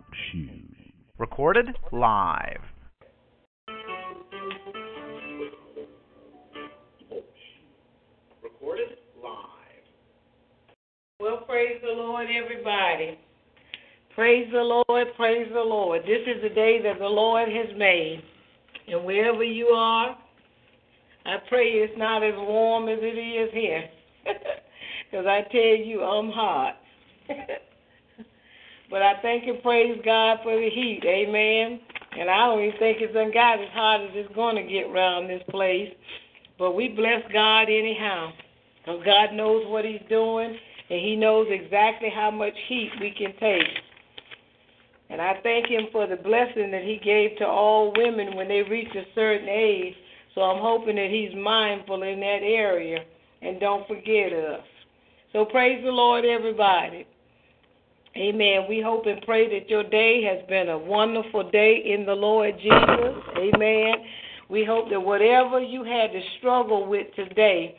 Talk shoes. Recorded live. Recorded live. Well, praise the Lord, everybody. Praise the Lord, praise the Lord. This is the day that the Lord has made. And wherever you are, I pray it's not as warm as it is here. Because I tell you, I'm hot. but I thank and praise God for the heat. Amen. And I don't even think it's done got as hot as it's going to get around this place. But we bless God anyhow. Because God knows what He's doing, and He knows exactly how much heat we can take. And I thank Him for the blessing that He gave to all women when they reach a certain age. So I'm hoping that He's mindful in that area and don't forget us. So praise the Lord, everybody. Amen. We hope and pray that your day has been a wonderful day in the Lord Jesus. Amen. We hope that whatever you had to struggle with today,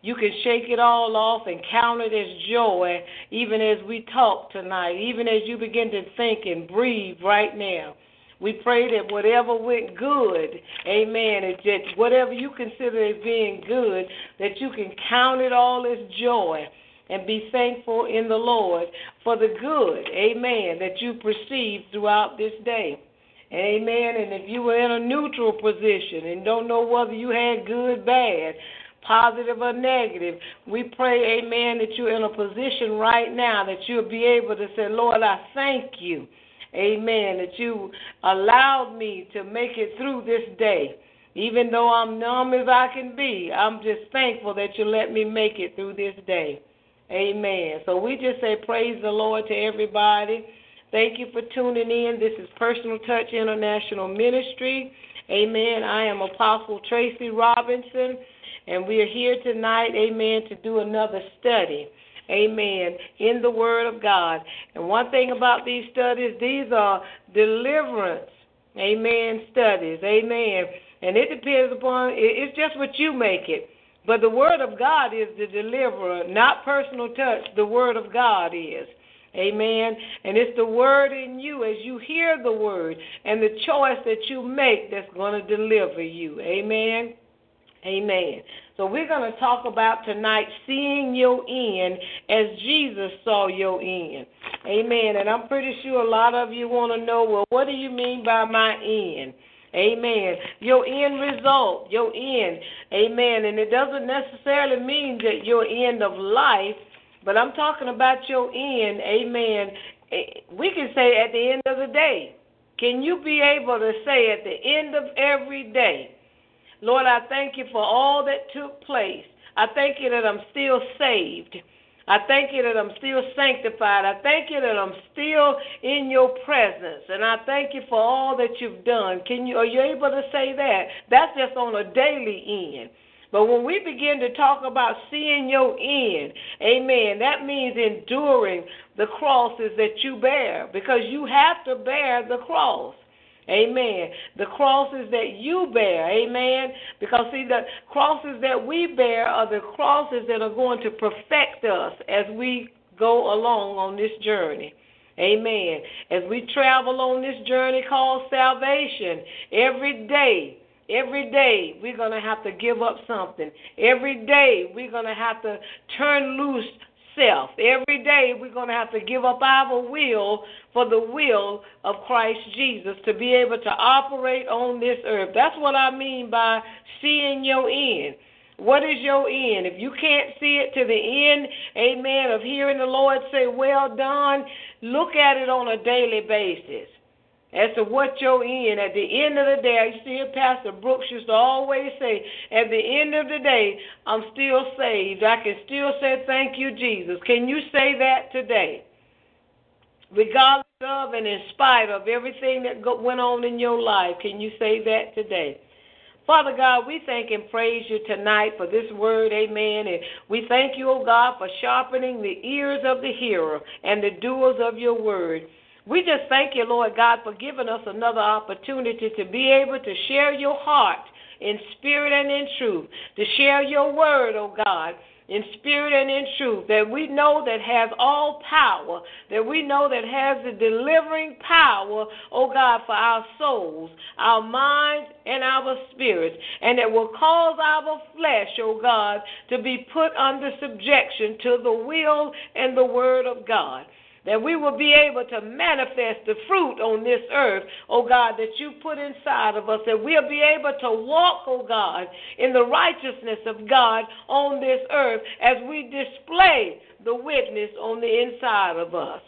you can shake it all off and count it as joy, even as we talk tonight, even as you begin to think and breathe right now. We pray that whatever went good, amen, that whatever you consider as being good, that you can count it all as joy and be thankful in the Lord for the good, amen, that you perceive throughout this day. Amen. And if you were in a neutral position and don't know whether you had good, bad, positive or negative, we pray, amen, that you're in a position right now that you'll be able to say, Lord, I thank you. Amen. That you allowed me to make it through this day. Even though I'm numb as I can be, I'm just thankful that you let me make it through this day. Amen. So we just say praise the Lord to everybody. Thank you for tuning in. This is Personal Touch International Ministry. Amen. I am Apostle Tracy Robinson, and we are here tonight, amen, to do another study. Amen. In the Word of God. And one thing about these studies, these are deliverance, amen, studies. Amen. And it depends upon, it's just what you make it. But the Word of God is the deliverer, not personal touch. The Word of God is. Amen. And it's the word in you as you hear the word and the choice that you make that's going to deliver you. Amen. Amen. So we're going to talk about tonight seeing your end as Jesus saw your end. Amen. And I'm pretty sure a lot of you want to know, well, what do you mean by my end? Amen. Your end result, your end. Amen. And it doesn't necessarily mean that your end of life but I'm talking about your end, amen. Eh, we can say at the end of the day. Can you be able to say at the end of every day, Lord, I thank you for all that took place. I thank you that I'm still saved. I thank you that I'm still sanctified. I thank you that I'm still in your presence. And I thank you for all that you've done. Can you are you able to say that? That's just on a daily end. But when we begin to talk about seeing your end, amen, that means enduring the crosses that you bear because you have to bear the cross. Amen. The crosses that you bear, amen. Because see, the crosses that we bear are the crosses that are going to perfect us as we go along on this journey. Amen. As we travel on this journey called salvation, every day Every day we're going to have to give up something. Every day we're going to have to turn loose self. Every day we're going to have to give up our will for the will of Christ Jesus to be able to operate on this earth. That's what I mean by seeing your end. What is your end? If you can't see it to the end, amen, of hearing the Lord say, Well done, look at it on a daily basis. As to what you're in. At the end of the day, I see Pastor Brooks used to always say, at the end of the day, I'm still saved. I can still say thank you, Jesus. Can you say that today? Regardless of and in spite of everything that went on in your life, can you say that today? Father God, we thank and praise you tonight for this word, amen. And we thank you, O God, for sharpening the ears of the hearer and the doers of your word. We just thank you, Lord God, for giving us another opportunity to be able to share your heart in spirit and in truth, to share your word, oh God, in spirit and in truth, that we know that has all power, that we know that has the delivering power, oh God, for our souls, our minds, and our spirits, and that will cause our flesh, oh God, to be put under subjection to the will and the word of God that we will be able to manifest the fruit on this earth, oh God, that you put inside of us, that we'll be able to walk, oh God, in the righteousness of God on this earth as we display the witness on the inside of us.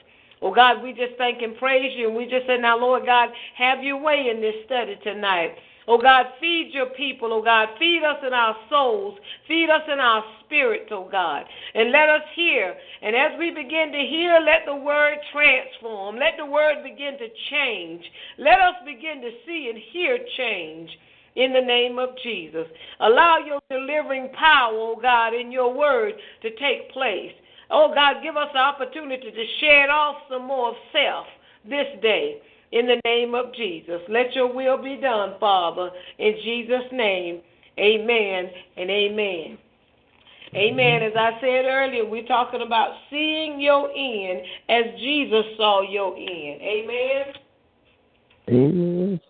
Oh God, we just thank and praise you, and we just say, now, Lord God, have your way in this study tonight. Oh God, feed your people, oh God. Feed us in our souls. Feed us in our spirits, oh God. And let us hear. And as we begin to hear, let the word transform. Let the word begin to change. Let us begin to see and hear change in the name of Jesus. Allow your delivering power, oh God, in your word to take place. Oh God, give us the opportunity to shed off some more of self this day in the name of Jesus. Let your will be done, Father, in Jesus' name. Amen and amen. Amen. As I said earlier, we're talking about seeing your end as Jesus saw your end. Amen. Amen.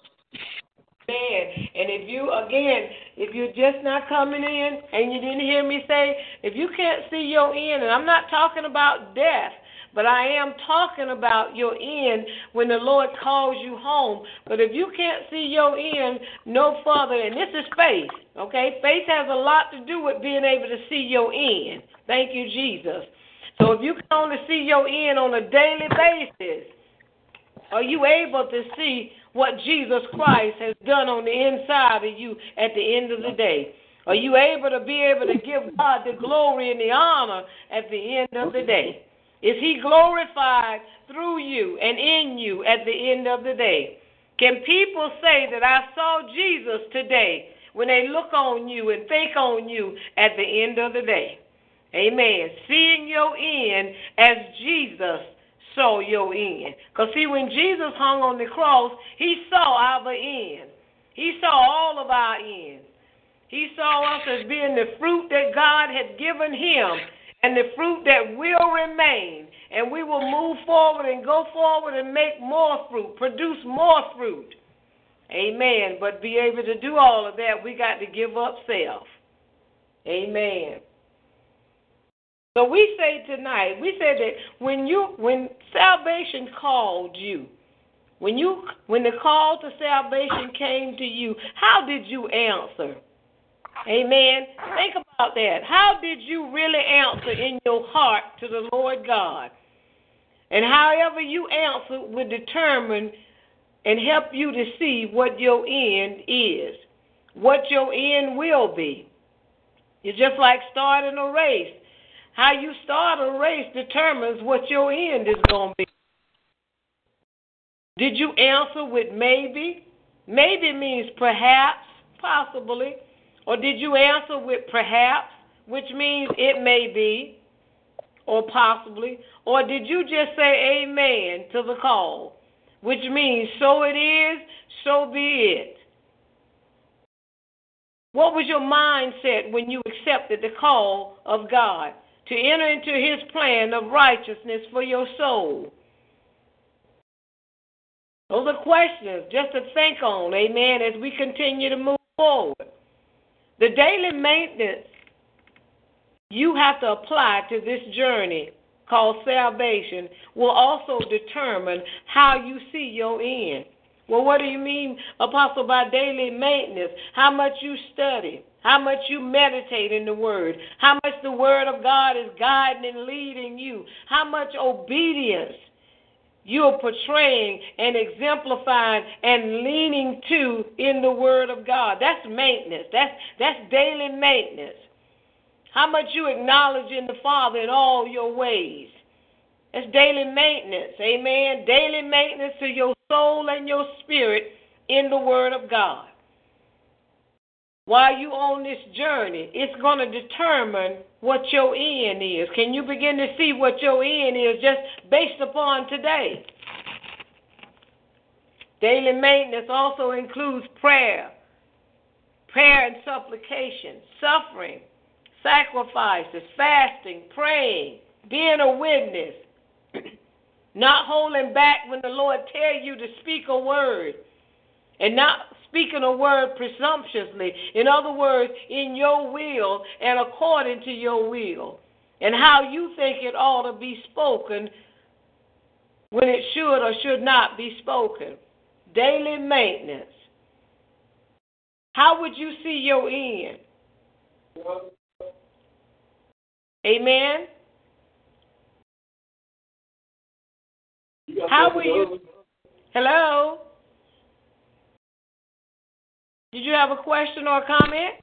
And if you again, if you're just not coming in and you didn't hear me say, if you can't see your end, and I'm not talking about death, but I am talking about your end when the Lord calls you home. But if you can't see your end no further, and this is faith, okay? Faith has a lot to do with being able to see your end. Thank you, Jesus. So if you can only see your end on a daily basis, are you able to see what Jesus Christ has done on the inside of you at the end of the day? Are you able to be able to give God the glory and the honor at the end of the day? Is he glorified through you and in you at the end of the day? Can people say that I saw Jesus today when they look on you and think on you at the end of the day? Amen. Seeing your end as Jesus saw your end. Because, see, when Jesus hung on the cross, he saw our end. He saw all of our ends. He saw us as being the fruit that God had given him and the fruit that will remain. And we will move forward and go forward and make more fruit, produce more fruit. Amen. But be able to do all of that, we got to give up self. Amen. So we say tonight, we said that when you when salvation called you, when you when the call to salvation came to you, how did you answer? Amen. Think about that. How did you really answer in your heart to the Lord God? And however you answer will determine and help you to see what your end is, what your end will be. It's just like starting a race. How you start a race determines what your end is going to be. Did you answer with maybe? Maybe means perhaps, possibly. Or did you answer with perhaps, which means it may be, or possibly? Or did you just say amen to the call, which means so it is, so be it? What was your mindset when you accepted the call of God to enter into his plan of righteousness for your soul? Those are questions just to think on, amen, as we continue to move forward. The daily maintenance you have to apply to this journey called salvation will also determine how you see your end. Well, what do you mean, Apostle, by daily maintenance? How much you study, how much you meditate in the Word, how much the Word of God is guiding and leading you, how much obedience you are portraying and exemplifying and leaning to in the Word of God. That's maintenance. That's that's daily maintenance. How much you acknowledge in the Father in all your ways. That's daily maintenance. Amen. Daily maintenance to your soul and your spirit in the Word of God. While you on this journey, it's going to determine what your end is. Can you begin to see what your end is just based upon today? Daily maintenance also includes prayer, prayer and supplication, suffering, sacrifices, fasting, praying, being a witness, not holding back when the Lord tell you to speak a word, and not speaking a word presumptuously. In other words, in your will and according to your will, and how you think it ought to be spoken when it should or should not be spoken. Daily maintenance. How would you see your end? Amen. How will you? Hello? Did you have a question or a comment?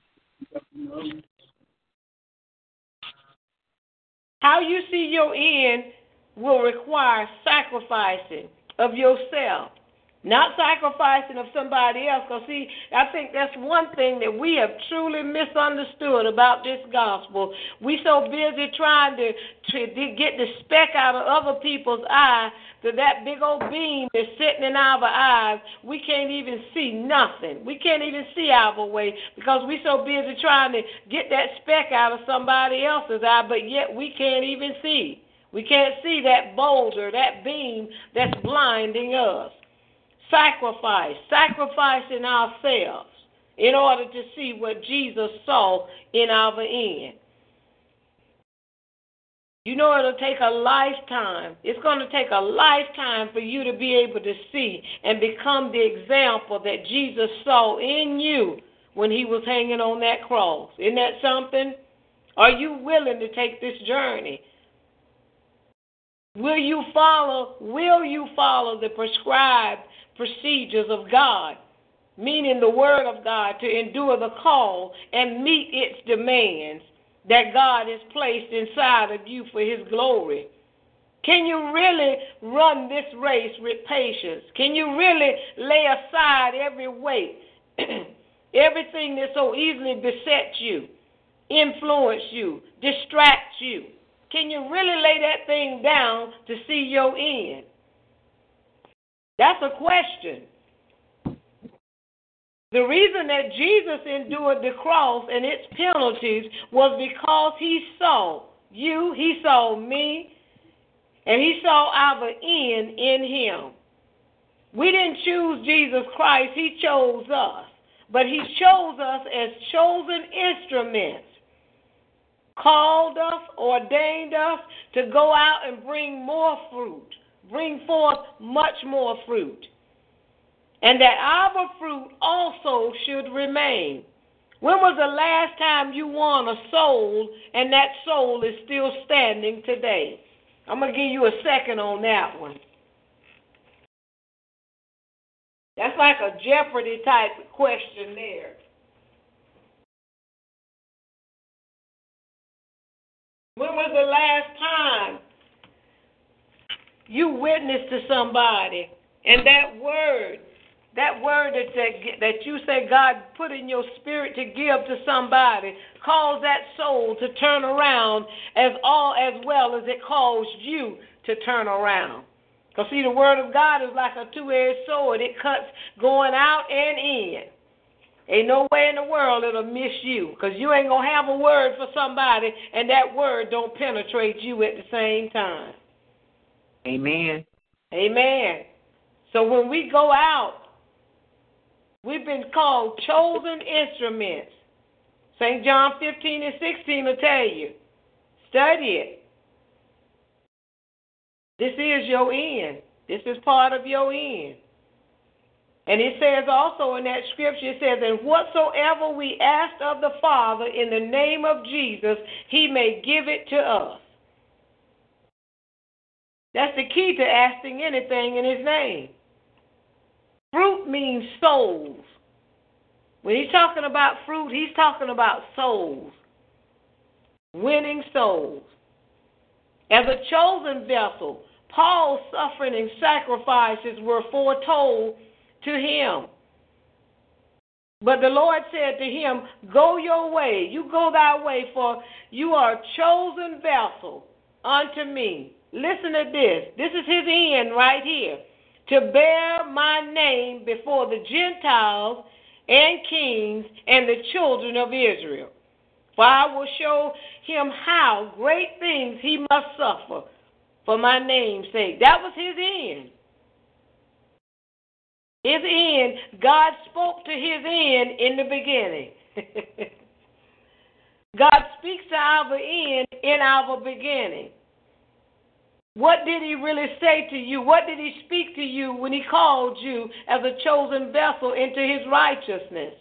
How you see your end will require sacrificing of yourself. Not sacrificing of somebody else. Because, see, I think that's one thing that we have truly misunderstood about this gospel. We so busy trying to, to get the speck out of other people's eye that that big old beam that's sitting in our eyes, we can't even see nothing. We can't even see our way because we so busy trying to get that speck out of somebody else's eye, but yet we can't even see. We can't see that boulder, that beam that's blinding us sacrifice, sacrificing ourselves in order to see what Jesus saw in our end. You know, it'll take a lifetime. It's going to take a lifetime for you to be able to see and become the example that Jesus saw in you when he was hanging on that cross. Isn't that something? Are you willing to take this journey? Will you follow will you follow the prescribed procedures of God, meaning the Word of God, to endure the call and meet its demands that God has placed inside of you for His glory? Can you really run this race with patience? Can you really lay aside every weight, everything that so easily besets you, influence you, distract you? Can you really lay that thing down to see your end? That's a question. The reason that Jesus endured the cross and its penalties was because he saw you, he saw me, and he saw our end in him. We didn't choose Jesus Christ, he chose us. But he chose us as chosen instruments, called us, ordained us to go out and bring more fruit bring forth much more fruit, and that our fruit also should remain. When was the last time you won a soul and that soul is still standing today? I'm going to give you a second on that one. That's like a Jeopardy type question there. When was the last time you witness to somebody, and that word, that word that, that you say God put in your spirit to give to somebody, cause that soul to turn around as all as well as it caused you to turn around. Because see, the word of God is like a two-edged sword. It cuts going out and in. Ain't no way in the world it'll miss you because you ain't going to have a word for somebody and that word don't penetrate you at the same time. Amen. Amen. So when we go out, we've been called chosen instruments. St. John 15 and 16 will tell you. Study it. This is your end. This is part of your end. And it says also in that scripture, it says, And whatsoever we ask of the Father in the name of Jesus, he may give it to us. That's the key to asking anything in His name. Fruit means souls. When He's talking about fruit, He's talking about souls, winning souls. As a chosen vessel, Paul's suffering and sacrifices were foretold to him. But the Lord said to him, Go your way, you go thy way, for you are a chosen vessel unto me. Listen to this. This is his end right here. To bear my name before the Gentiles and kings and the children of Israel. For I will show him how great things he must suffer for my name's sake. That was his end. His end, God spoke to his end in the beginning. God speaks to our end in our beginning. What did he really say to you? What did he speak to you when he called you as a chosen vessel into his righteousness?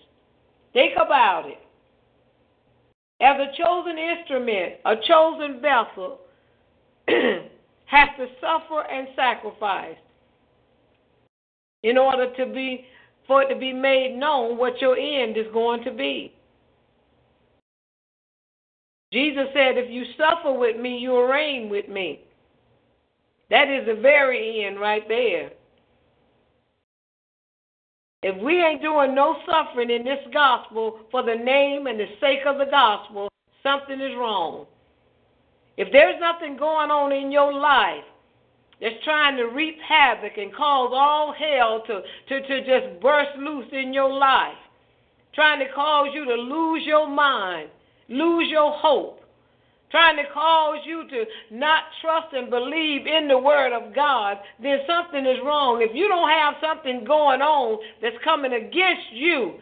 Think about it. As a chosen instrument, a chosen vessel has to suffer and sacrifice in order to be for it to be made known what your end is going to be. Jesus said, If you suffer with me, you'll reign with me. That is the very end right there. If we ain't doing no suffering in this gospel for the name and the sake of the gospel, something is wrong. If there's nothing going on in your life that's trying to reap havoc and cause all hell to, to, to just burst loose in your life, trying to cause you to lose your mind, lose your hope, trying to cause you to not trust and believe in the Word of God, then something is wrong. If you don't have something going on that's coming against you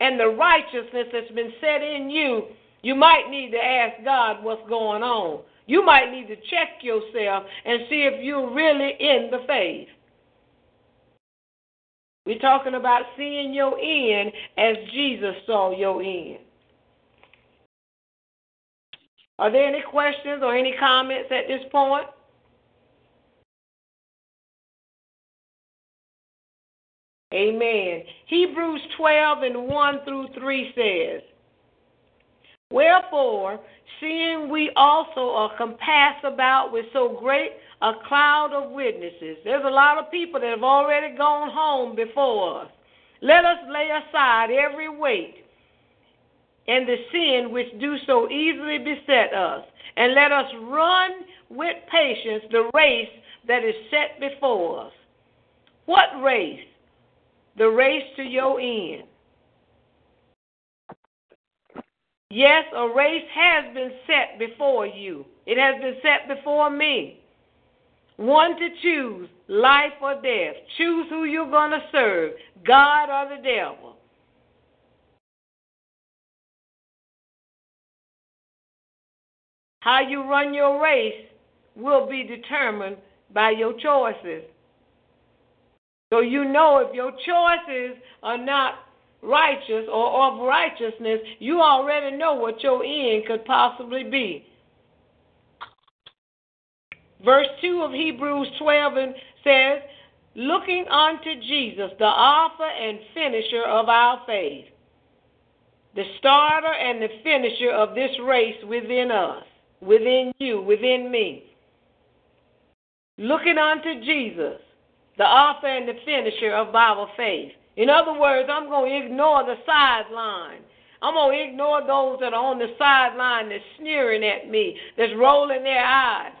and the righteousness that's been set in you, you might need to ask God what's going on. You might need to check yourself and see if you're really in the faith. We're talking about seeing your end as Jesus saw your end. Are there any questions or any comments at this point? Amen. Hebrews 12 and 1 through 3 says, Wherefore, seeing we also are compassed about with so great a cloud of witnesses, there's a lot of people that have already gone home before us. Let us lay aside every weight and the sin which do so easily beset us, and let us run with patience the race that is set before us. What race? The race to your end. Yes, a race has been set before you. It has been set before me. One to choose life or death. Choose who you're going to serve God or the devil. How you run your race will be determined by your choices. So you know if your choices are not righteous or of righteousness, you already know what your end could possibly be. Verse 2 of Hebrews 12 says, Looking unto Jesus, the author and finisher of our faith, the starter and the finisher of this race within us, within you, within me. Looking unto Jesus, the author and the finisher of our faith. In other words, I'm going to ignore the sideline. I'm going to ignore those that are on the sideline that's sneering at me, that's rolling their eyes.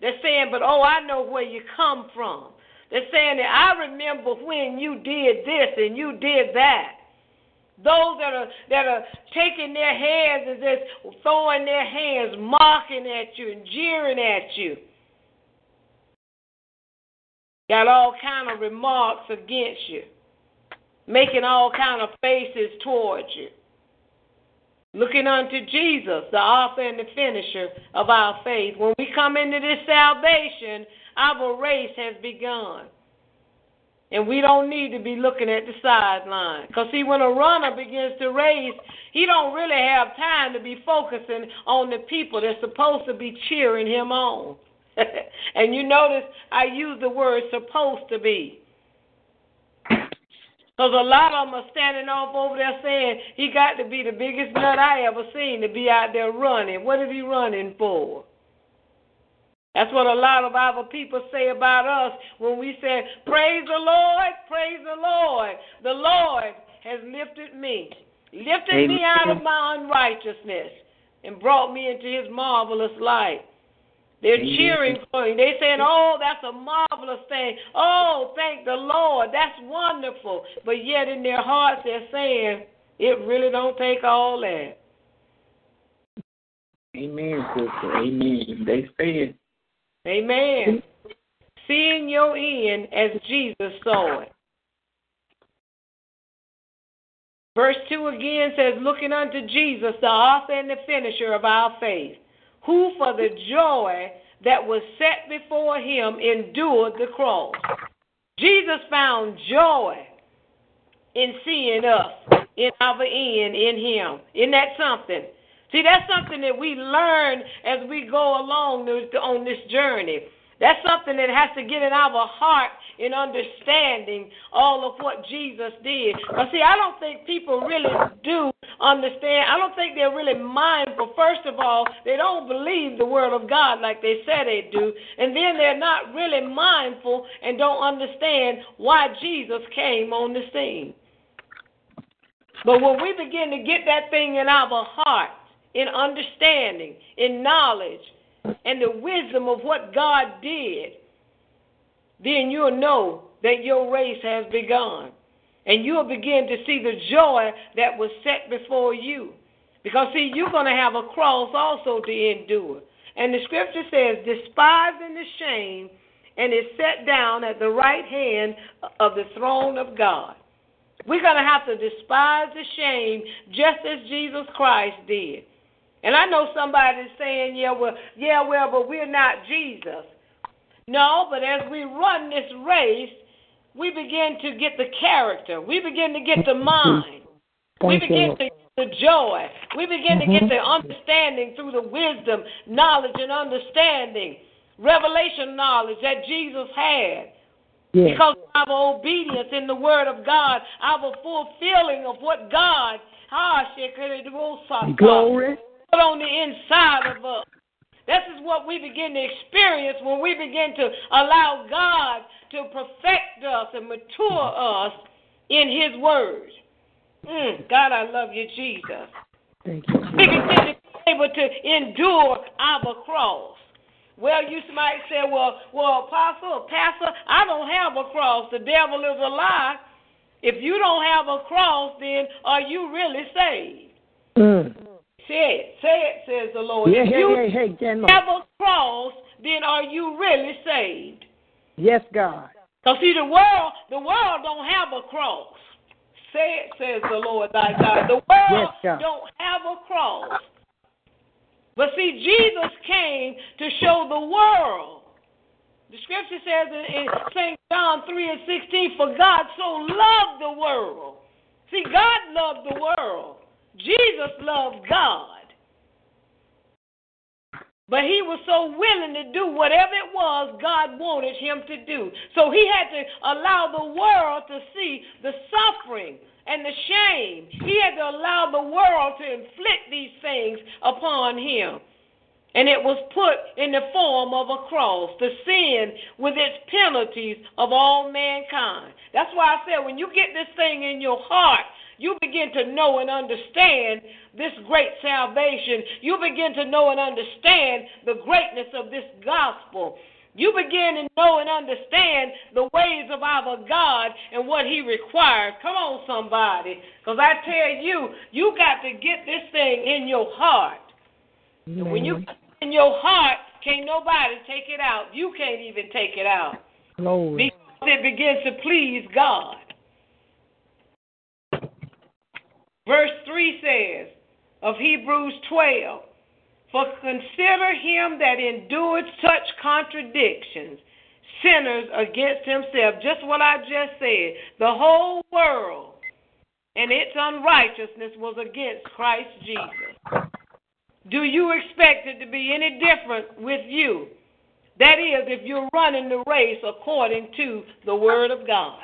They're saying, but oh, I know where you come from. They're saying that I remember when you did this and you did that. Those that are that are taking their hands and just throwing their hands, mocking at you and jeering at you. Got all kind of remarks against you making all kind of faces towards you. Looking unto Jesus, the author and the finisher of our faith. When we come into this salvation, our race has begun. And we don't need to be looking at the sideline. Because see, when a runner begins to race, he don't really have time to be focusing on the people that's supposed to be cheering him on. And you notice I use the word supposed to be. Because a lot of them are standing off over there saying he got to be the biggest nut I ever seen to be out there running. What is he running for? That's what a lot of other people say about us when we say, Praise the Lord, praise the Lord. The Lord has lifted me, lifted Amen. me out of my unrighteousness, and brought me into his marvelous light. They're Amen. cheering for you. They're saying, Oh, that's a marvelous thing. Oh, thank the Lord. That's wonderful. But yet in their hearts they're saying, It really don't take all that. Amen, sister. Amen. They say it. Amen. Seeing your end as Jesus saw it. Verse 2 again says, Looking unto Jesus, the author and the finisher of our faith, who for the joy that was set before him endured the cross. Jesus found joy in seeing us in our end in him. Isn't that something? See, that's something that we learn as we go along on this journey. That's something that has to get in our heart in understanding all of what Jesus did. But see, I don't think people really do understand. I don't think they're really mindful. First of all, they don't believe the word of God like they say they do. And then they're not really mindful and don't understand why Jesus came on the scene. But when we begin to get that thing in our heart, in understanding, in knowledge, and the wisdom of what God did, then you'll know that your race has begun. And you'll begin to see the joy that was set before you. Because, see, you're going to have a cross also to endure. And the scripture says, despising the shame, and is set down at the right hand of the throne of God. We're going to have to despise the shame just as Jesus Christ did. And I know somebody's saying, yeah, well, yeah, well, but we're not Jesus. No, but as we run this race, we begin to get the character. We begin to get the mind. we begin to get the joy. We begin to get the understanding through the wisdom, knowledge, and understanding, revelation knowledge that Jesus had. Yes. Because of our obedience in the Word of God, our fulfilling of what God, ah, glory, put on the inside of us. This is what we begin to experience when we begin to allow God to perfect us and mature us in His Word. Mm, God, I love you, Jesus. Thank you. We begin to be able to endure our cross. Well, you might say, well, well, apostle, pastor, I don't have a cross. The devil is a lie. If you don't have a cross, then are you really saved? Mm. Say it, say it, says the Lord. Yeah, if hey, you General. have a cross, then are you really saved? Yes, God. Because see, the world, the world don't have a cross. Say it, says the Lord thy God. The world yes, don't have a cross. But see, Jesus came to show the world. The scripture says in St. John 3 and 16, For God so loved the world. See, God loved the world Jesus loved God. But he was so willing to do whatever it was God wanted him to do. So he had to allow the world to see the suffering and the shame. He had to allow the world to inflict these things upon him. And it was put in the form of a cross, the sin with its penalties of all mankind. That's why I said when you get this thing in your heart, you begin to know and understand this great salvation. You begin to know and understand the greatness of this gospel. You begin to know and understand the ways of our God and what He requires. Come on, somebody. Because I tell you, you got to get this thing in your heart. And when you in your heart, can't nobody take it out. You can't even take it out. Glory. Because it begins to please God. Verse 3 says of Hebrews 12 For consider him that endured such contradictions, sinners against himself. Just what I just said. The whole world and its unrighteousness was against Christ Jesus. Do you expect it to be any different with you? That is, if you're running the race according to the Word of God.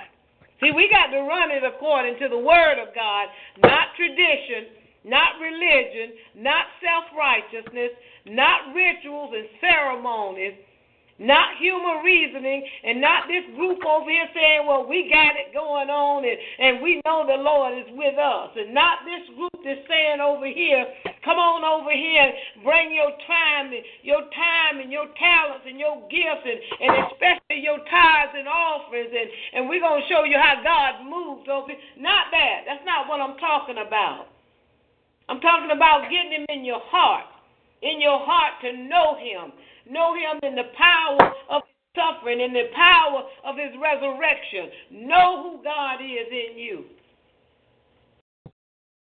See, we got to run it according to the Word of God, not tradition, not religion, not self righteousness, not rituals and ceremonies, not human reasoning, and not this group over here saying, well, we got it going on and, and we know the Lord is with us. And not this group that's saying over here, come on over here bring your time, and your time and your talents and your gifts and, and especially your tithes and offerings and, and we're going to show you how God moves over here. Not that. That's not what I'm talking about. I'm talking about getting him in your heart, in your heart to know him Know him in the power of his suffering, in the power of his resurrection. Know who God is in you.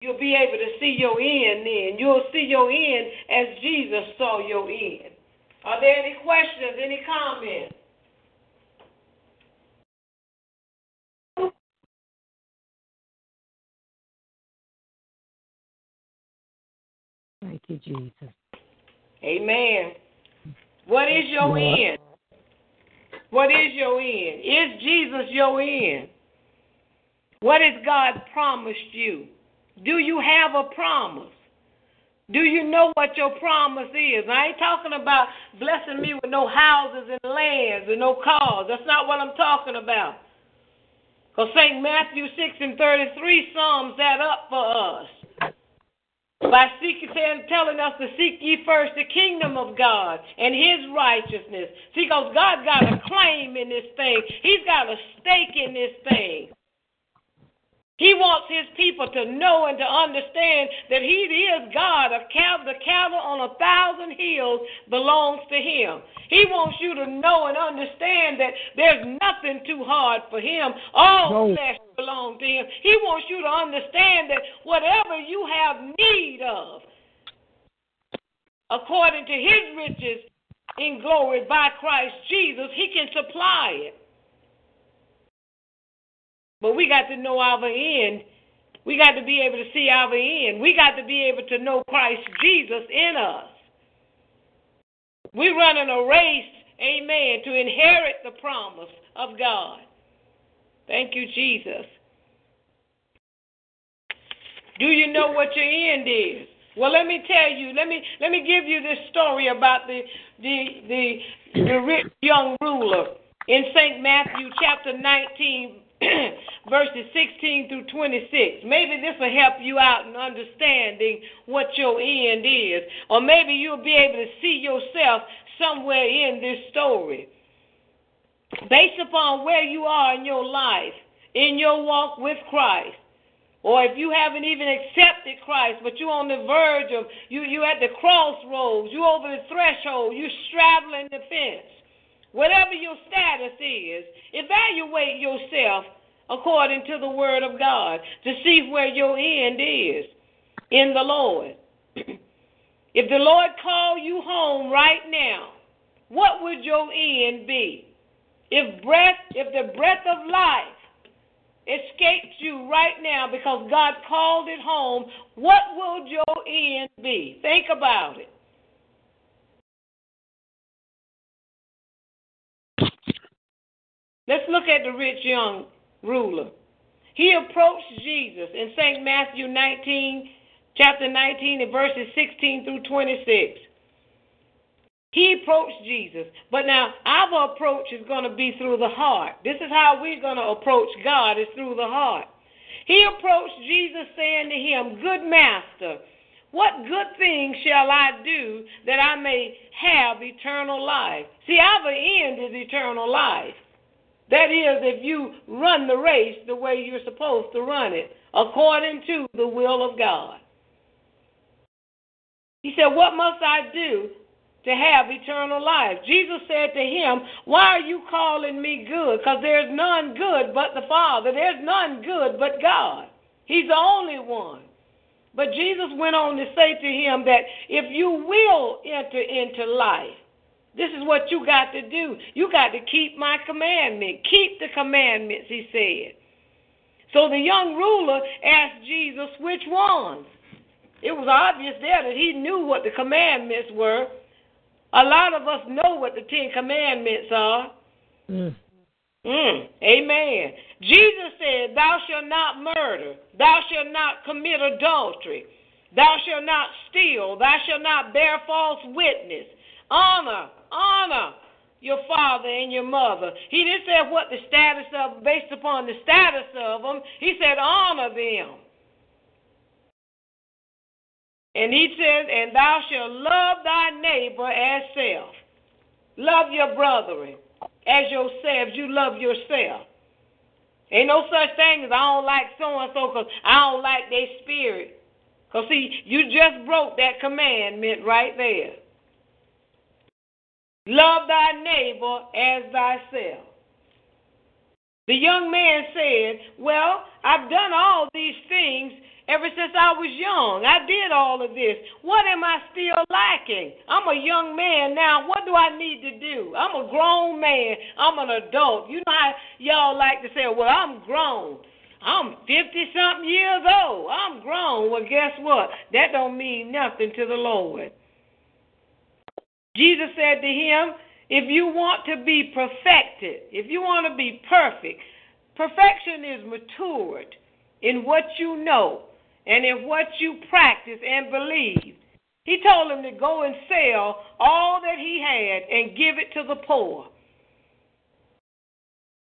You'll be able to see your end then. You'll see your end as Jesus saw your end. Are there any questions, any comments? Thank you, Jesus. Amen. What is your end? What is your end? Is Jesus your end? What has God promised you? Do you have a promise? Do you know what your promise is? I ain't talking about blessing me with no houses and lands and no cars. That's not what I'm talking about. Because St. Matthew 6 and 33 sums that up for us by seeking, telling us to seek ye first the kingdom of God and his righteousness. See, because God's got a claim in this thing, he's got a stake in this thing. He wants his people to know and to understand that he is God. A cattle, the cattle on a thousand hills belongs to him. He wants you to know and understand that there's nothing too hard for him. All no. flesh belongs to him. He wants you to understand that whatever you have need of, according to his riches in glory by Christ Jesus, he can supply it. But we got to know our end. We got to be able to see our end. We got to be able to know Christ Jesus in us. We're running a race, amen, to inherit the promise of God. Thank you, Jesus. Do you know what your end is? Well, let me tell you. Let me let me give you this story about the the the, the rich young ruler in Saint Matthew chapter 19 verses 16 through 26. Maybe this will help you out in understanding what your end is. Or maybe you'll be able to see yourself somewhere in this story. Based upon where you are in your life, in your walk with Christ, or if you haven't even accepted Christ, but you're on the verge of you you at the crossroads, you're over the threshold, you're straddling the fence. Whatever your status is, evaluate yourself according to the word of God to see where your end is in the Lord. if the Lord called you home right now, what would your end be? If breath, if the breath of life escaped you right now because God called it home, what will your end be? Think about it. Let's look at the rich young ruler. He approached Jesus in St. Matthew 19, chapter 19, and verses 16 through 26. He approached Jesus. But now our approach is going to be through the heart. This is how we're going to approach God, is through the heart. He approached Jesus saying to him, Good master, what good thing shall I do that I may have eternal life? See, our end is eternal life. That is, if you run the race the way you're supposed to run it, according to the will of God. He said, What must I do to have eternal life? Jesus said to him, Why are you calling me good? Because there's none good but the Father. There's none good but God. He's the only one. But Jesus went on to say to him that if you will enter into life, this is what you got to do. You got to keep my commandment. Keep the commandments, he said. So the young ruler asked Jesus which ones. It was obvious there that he knew what the commandments were A lot of us know what the Ten Commandments are. Mm. Mm, amen. Jesus said, Thou shalt not murder, thou shalt not commit adultery, thou shalt not steal, thou shalt not bear false witness. Honor, honor your father and your mother. He didn't say what the status of, based upon the status of them. He said, honor them. And he says, and thou shalt love thy neighbor as self. Love your brethren as yourself. You love yourself. Ain't no such thing as I don't like so and so because I don't like their spirit. Because, see, you just broke that commandment right there. Love thy neighbor as thyself. The young man said, Well, I've done all these things ever since I was young. I did all of this. What am I still lacking? I'm a young man now. What do I need to do? I'm a grown man. I'm an adult. You know how y'all like to say, Well, I'm grown. I'm 50 something years old. I'm grown. Well, guess what? That don't mean nothing to the Lord. Jesus said to him, If you want to be perfected, if you want to be perfect, perfection is matured in what you know and in what you practice and believe. He told him to go and sell all that he had and give it to the poor.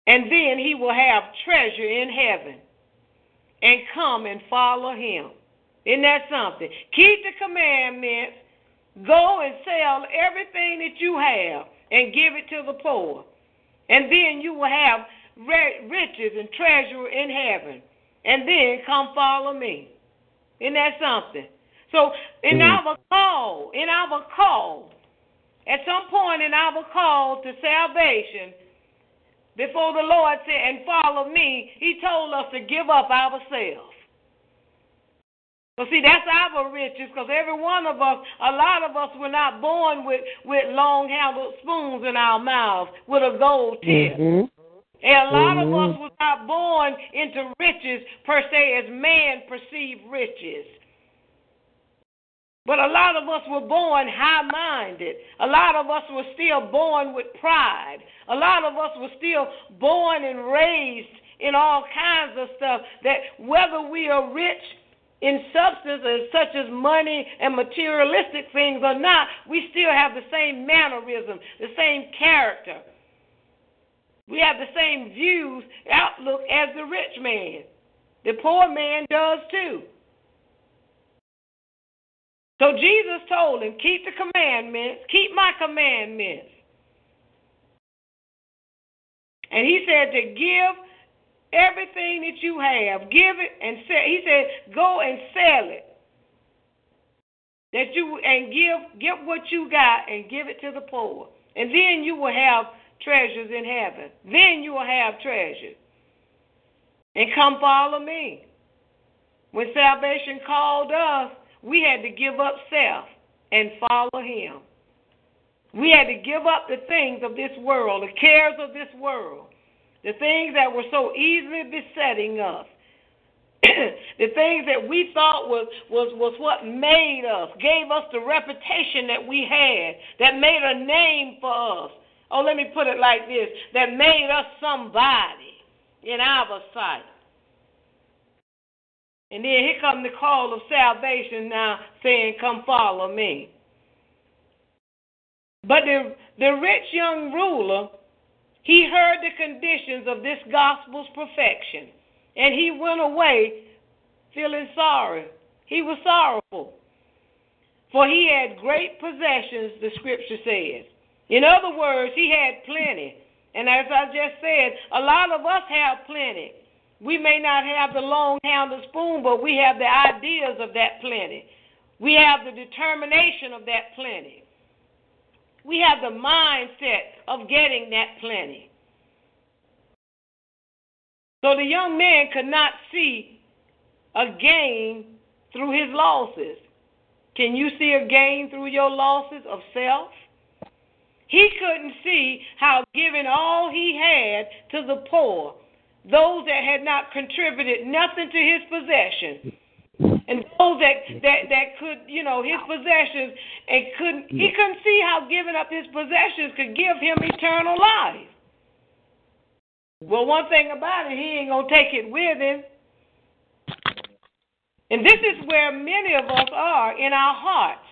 And then he will have treasure in heaven and come and follow him. Isn't that something? Keep the commandments Go and sell everything that you have and give it to the poor. And then you will have riches and treasure in heaven. And then come follow me. Isn't that something? So in mm. our call, in our call, at some point in our call to salvation, before the Lord said, and follow me, he told us to give up ourselves. But see, that's our riches because every one of us, a lot of us were not born with, with long handled spoons in our mouths with a gold tip. Mm-hmm. And a lot mm-hmm. of us were not born into riches per se as man perceived riches. But a lot of us were born high minded. A lot of us were still born with pride. A lot of us were still born and raised in all kinds of stuff that whether we are rich in substances such as money and materialistic things or not, we still have the same mannerism, the same character. We have the same views, outlook as the rich man. The poor man does too. So Jesus told him, Keep the commandments, keep my commandments. And he said to give everything that you have, give it and sell. He said, go and sell it. That you and give get what you got and give it to the poor. And then you will have treasures in heaven. Then you will have treasures. And come follow me. When salvation called us, we had to give up self and follow him. We had to give up the things of this world, the cares of this world the things that were so easily besetting us, the things that we thought was, was, was what made us, gave us the reputation that we had, that made a name for us. Oh, let me put it like this that made us somebody in our sight. And then here comes the call of salvation now saying, Come follow me. But the, the rich young ruler he heard the conditions of this gospel's perfection, and he went away feeling sorry. He was sorrowful, for he had great possessions, the scripture says. In other words, he had plenty. And as I just said, a lot of us have plenty. We may not have the long handled spoon, but we have the ideas of that plenty. We have the determination of that plenty. We have the mindset of getting that plenty. So the young man could not see a gain through his losses. Can you see a gain through your losses of self? He couldn't see how giving all he had to the poor, those that had not contributed nothing to his possession, and those that that that could, you know, his possessions and couldn't he couldn't see how giving up his possessions could give him eternal life. Well, one thing about it, he ain't gonna take it with him. And this is where many of us are in our hearts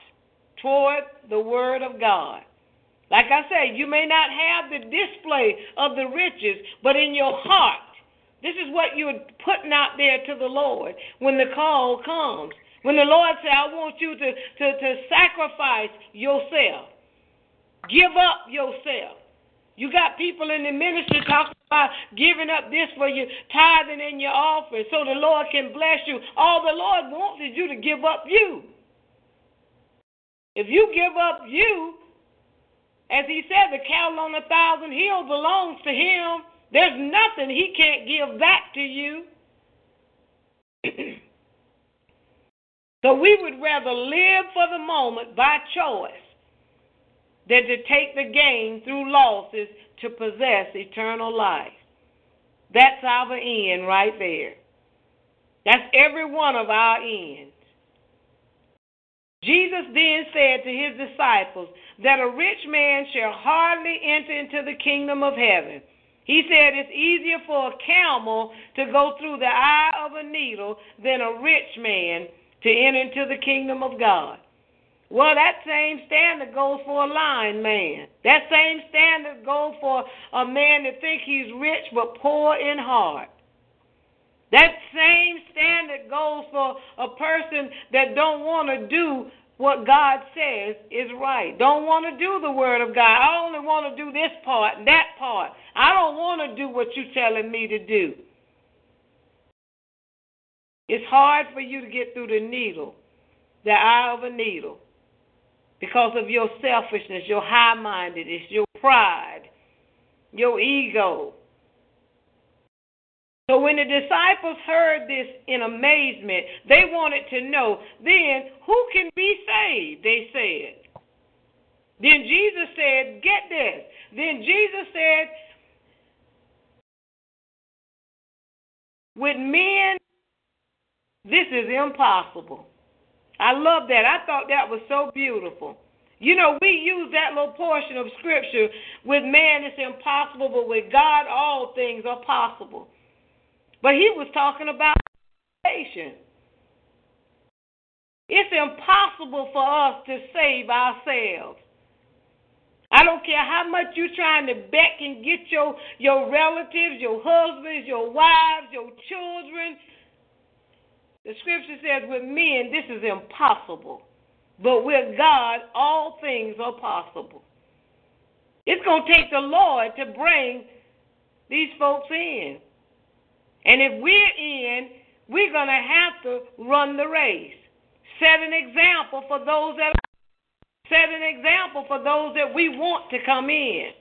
toward the Word of God. Like I say, you may not have the display of the riches, but in your heart, this is what you're putting out there to the Lord when the call comes. When the Lord says, I want you to, to, to sacrifice yourself, give up yourself. You got people in the ministry talking about giving up this for your tithing and your offering so the Lord can bless you. All the Lord wants is you to give up you. If you give up you, as he said, the cattle on a thousand hills belongs to him. There's nothing he can't give back to you. so we would rather live for the moment by choice than to take the gain through losses to possess eternal life. That's our end right there. That's every one of our ends. Jesus then said to his disciples that a rich man shall hardly enter into the kingdom of heaven. He said it's easier for a camel to go through the eye of a needle than a rich man to enter into the kingdom of God. Well, that same standard goes for a lying man. That same standard goes for a man that think he's rich but poor in heart. That same standard goes for a person that don't want to do what God says is right. Don't want to do the word of God. I only want to do this part and that part. I don't want to do what you're telling me to do. It's hard for you to get through the needle, the eye of a needle, because of your selfishness, your high mindedness, your pride, your ego. So when the disciples heard this in amazement, they wanted to know, then who can be saved? They said. Then Jesus said, Get this. Then Jesus said, With men, this is impossible. I love that. I thought that was so beautiful. You know, we use that little portion of scripture with man it's impossible, but with God all things are possible. But he was talking about salvation. It's impossible for us to save ourselves. I don't care how much you're trying to beck and get your, your relatives, your husbands, your wives, your children. The scripture says with men this is impossible. But with God all things are possible. It's going to take the Lord to bring these folks in. And if we're in, we're going to have to run the race. Set an example for those that set an example for those that we want to come in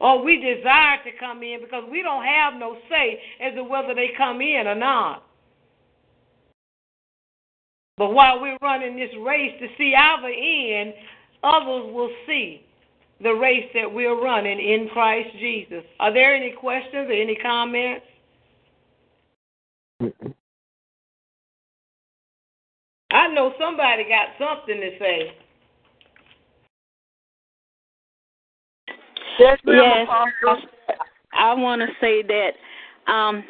or we desire to come in because we don't have no say as to whether they come in or not. But while we're running this race to see our end, others will see the race that we're running in Christ Jesus. Are there any questions or any comments? I know somebody got something to say. Yes, I want to say that um,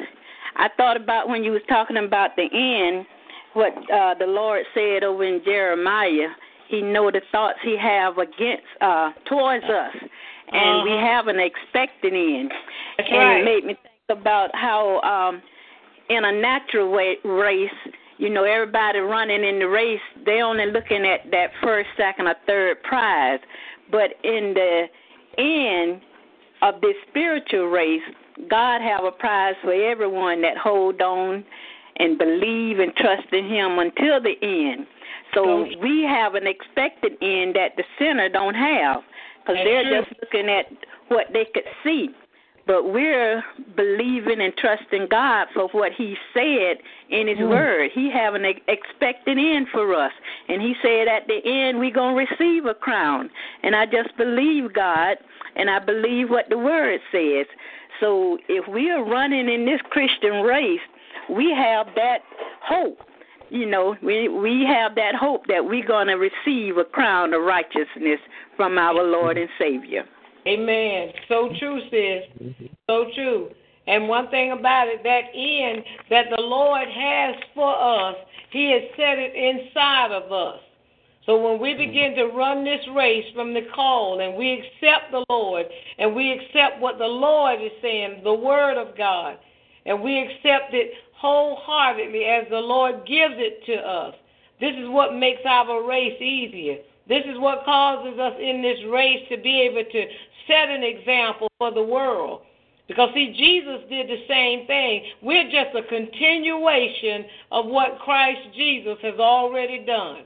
I thought about when you was talking about the end, what uh, the Lord said over in Jeremiah. He know the thoughts He have against uh, towards us, and uh-huh. we have an expected end. That's and right. it made me think about how um, in a natural way, race, you know, everybody running in the race, they only looking at that first, second, or third prize. But in the end of this spiritual race, God have a prize for everyone that hold on and believe and trust in Him until the end. So we have an expected end that the sinner don't have, because they're just looking at what they could see but we're believing and trusting God for what He said in His mm. Word. He have an expected end for us, and He said at the end we're gonna receive a crown. And I just believe God, and I believe what the Word says. So if we are running in this Christian race, we have that hope you know, we we have that hope that we're going to receive a crown of righteousness from our Lord and Savior. Amen. So true, sis. So true. And one thing about it, that end that the Lord has for us, He has set it inside of us. So when we mm-hmm. begin to run this race from the call and we accept the Lord and we accept what the Lord is saying, the Word of God, and we accept it wholeheartedly as the Lord gives it to us, this is what makes our race easier. This is what causes us in this race to be able to set an example for the world. Because, see, Jesus did the same thing. We're just a continuation of what Christ Jesus has already done.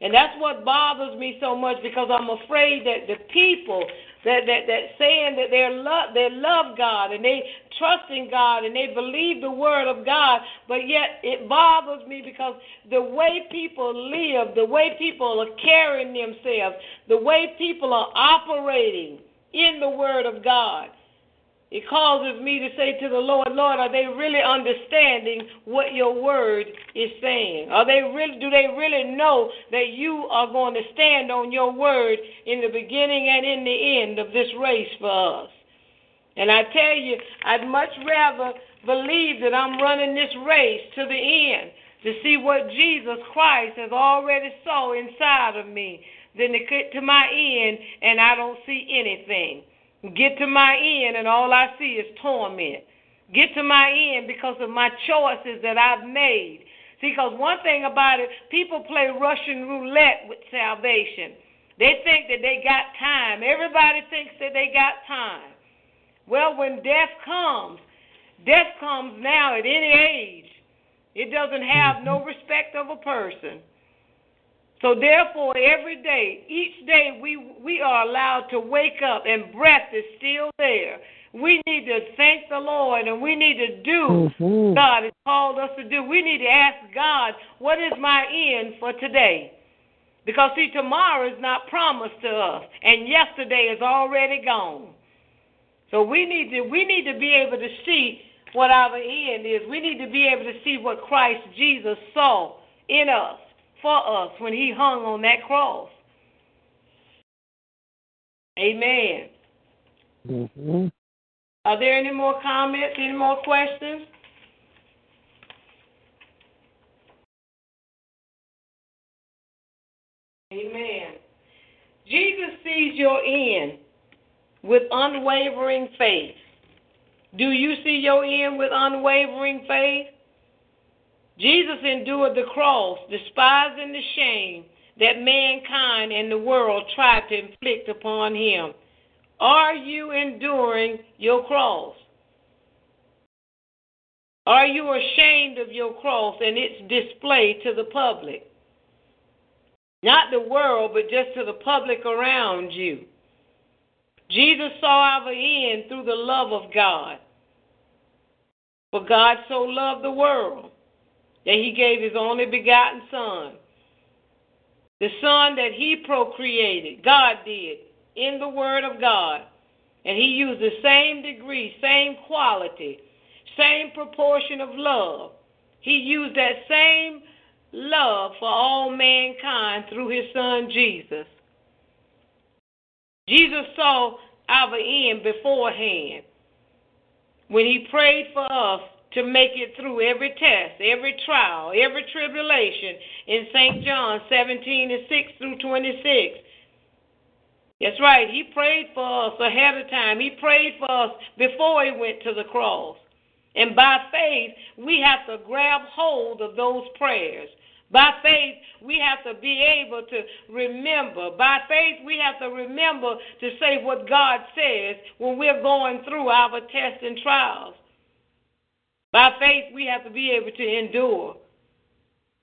And that's what bothers me so much because I'm afraid that the people that that that saying that they love they love God and they trust in God and they believe the word of God, but yet it bothers me because the way people live, the way people are carrying themselves, the way people are operating in the word of God it causes me to say to the Lord, Lord, are they really understanding what your word is saying? Are they really do they really know that you are going to stand on your word in the beginning and in the end of this race for us? And I tell you, I'd much rather believe that I'm running this race to the end to see what Jesus Christ has already saw inside of me than to get to my end and I don't see anything. Get to my end, and all I see is torment. Get to my end because of my choices that I've made. See, because one thing about it, people play Russian roulette with salvation. They think that they got time. Everybody thinks that they got time. Well, when death comes, death comes now at any age. It doesn't have no mm-hmm. respect of a person. So therefore, every day, each day we we are allowed to wake up and breath is still there. We need to thank the Lord and we need to do mm-hmm. God has called us to do. We need to ask God, what is my end for today? Because see, tomorrow is not promised to us, and yesterday is already gone. So we need to we need to be able to see what our end is. We need to be able to see what Christ Jesus saw in us for us when he hung on that cross. Amen. Mm-hmm. Are there any more comments? Any more questions? Amen. Jesus sees your end with unwavering faith. Do you see your end with unwavering faith? Jesus endured the cross, despising the shame that mankind and the world tried to inflict upon him. Are you enduring your cross? Are you ashamed of your cross and its display to the public? Not the world, but just to the public around you. Jesus saw our end through the love of God. For God so loved the world that he gave his only begotten Son. The Son that he procreated, God did, in the Word of God. And he used the same degree, same quality, same proportion of love. He used that same love for all mankind through his Son Jesus. Jesus saw our end beforehand. When he prayed for us, to make it through every test, every trial, every tribulation in St. John 17 and 6 through 26. That's right. He prayed for us ahead of time. He prayed for us before he went to the cross. And by faith, we have to grab hold of those prayers. By faith, we have to be able to remember. By faith, we have to remember to say what God says when we're going through our tests and trials. By faith, we have to be able to endure.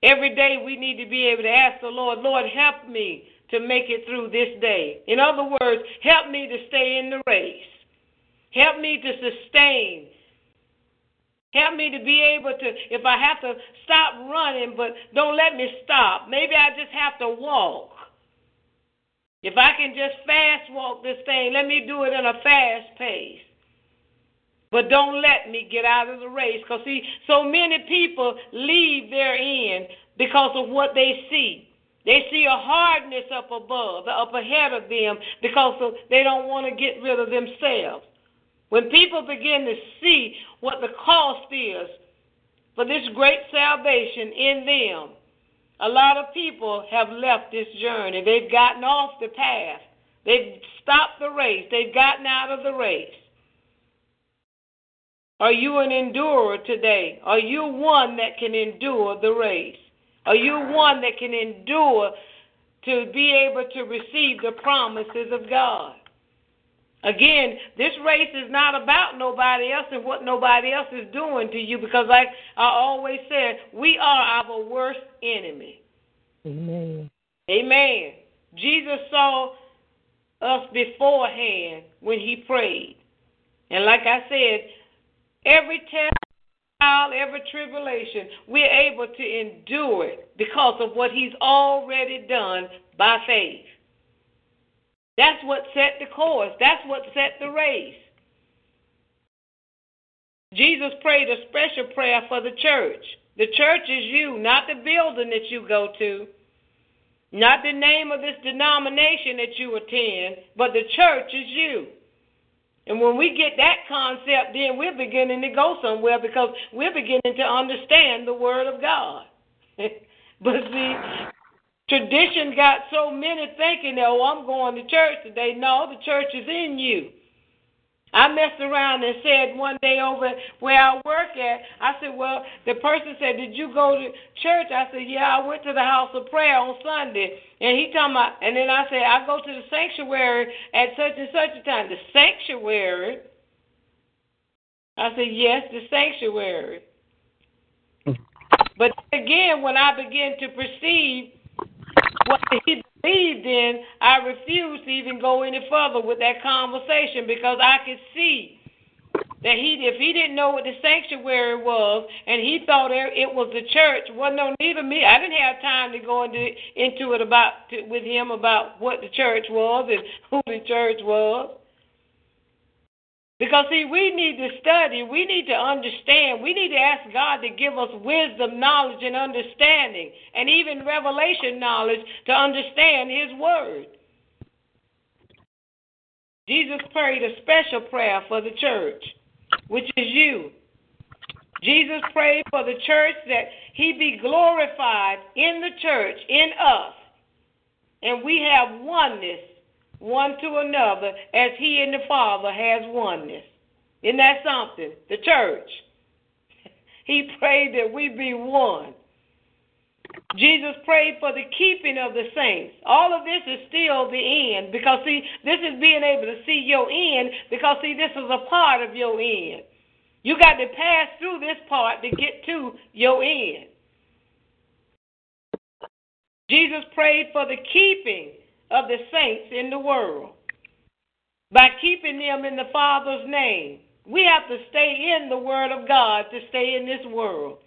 Every day, we need to be able to ask the Lord, Lord, help me to make it through this day. In other words, help me to stay in the race. Help me to sustain. Help me to be able to, if I have to stop running, but don't let me stop. Maybe I just have to walk. If I can just fast walk this thing, let me do it in a fast pace. But don't let me get out of the race. Because, see, so many people leave their end because of what they see. They see a hardness up above, up ahead of them, because of, they don't want to get rid of themselves. When people begin to see what the cost is for this great salvation in them, a lot of people have left this journey. They've gotten off the path. They've stopped the race. They've gotten out of the race. Are you an endurer today? Are you one that can endure the race? Are you one that can endure to be able to receive the promises of God? Again, this race is not about nobody else and what nobody else is doing to you because, like I always said, we are our worst enemy. Amen. Amen. Jesus saw us beforehand when he prayed. And like I said, every test, trial, every tribulation, we're able to endure it because of what he's already done by faith. That's what set the course. That's what set the race. Jesus prayed a special prayer for the church. The church is you, not the building that you go to, not the name of this denomination that you attend, but the church is you. And when we get that concept, then we're beginning to go somewhere because we're beginning to understand the Word of God. but see, tradition got so many thinking, that, oh, I'm going to church today. No, the church is in you. I messed around and said one day over where I work at, I said, Well, the person said, Did you go to church? I said, Yeah, I went to the house of prayer on Sunday. And he told me, and then I said, I go to the sanctuary at such and such a time. The sanctuary? I said, Yes, the sanctuary. Mm. But again, when I began to perceive what he believed in, I refused to even go any further with that conversation because I could see that he, if he didn't know what the sanctuary was and he thought it was the church, wasn't no need of me. I didn't have time to go into into it about to, with him about what the church was and who the church was. Because, see, we need to study, we need to understand, we need to ask God to give us wisdom, knowledge, and understanding, and even revelation knowledge to understand His Word. Jesus prayed a special prayer for the church, which is you. Jesus prayed for the church that He be glorified in the church, in us, and we have oneness one to another as he and the Father has oneness. Isn't that something? The church. He prayed that we be one. Jesus prayed for the keeping of the saints. All of this is still the end because, see, this is being able to see your end because, see, this is a part of your end. You got to pass through this part to get to your end. Jesus prayed for the keeping of the saints in the world by keeping them in the Father's name. We have to stay in the Word of God to stay in this world.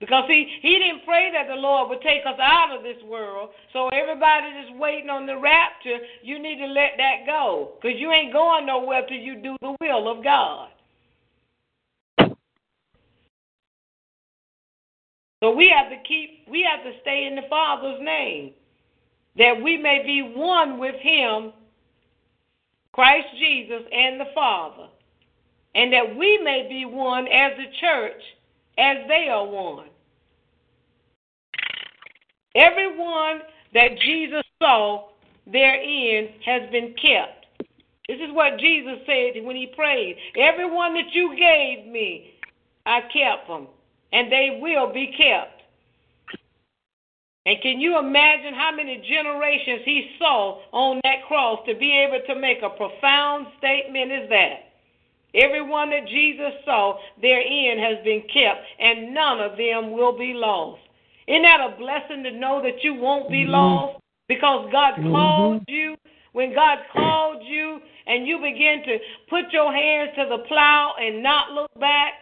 Because he, he didn't pray that the Lord would take us out of this world. So everybody that's waiting on the rapture, you need to let that go. Because you ain't going nowhere till you do the will of God. So we have to keep we have to stay in the Father's name that we may be one with him, Christ Jesus, and the Father, and that we may be one as the church, as they are one. Everyone that Jesus saw therein has been kept. This is what Jesus said when he prayed. Everyone that you gave me, I kept them, and they will be kept. And can you imagine how many generations he saw on that cross to be able to make a profound statement is that? Everyone that Jesus saw, their end has been kept, and none of them will be lost. Isn't that a blessing to know that you won't be mm-hmm. lost? Because God mm-hmm. called you. When God called you and you begin to put your hands to the plow and not look back,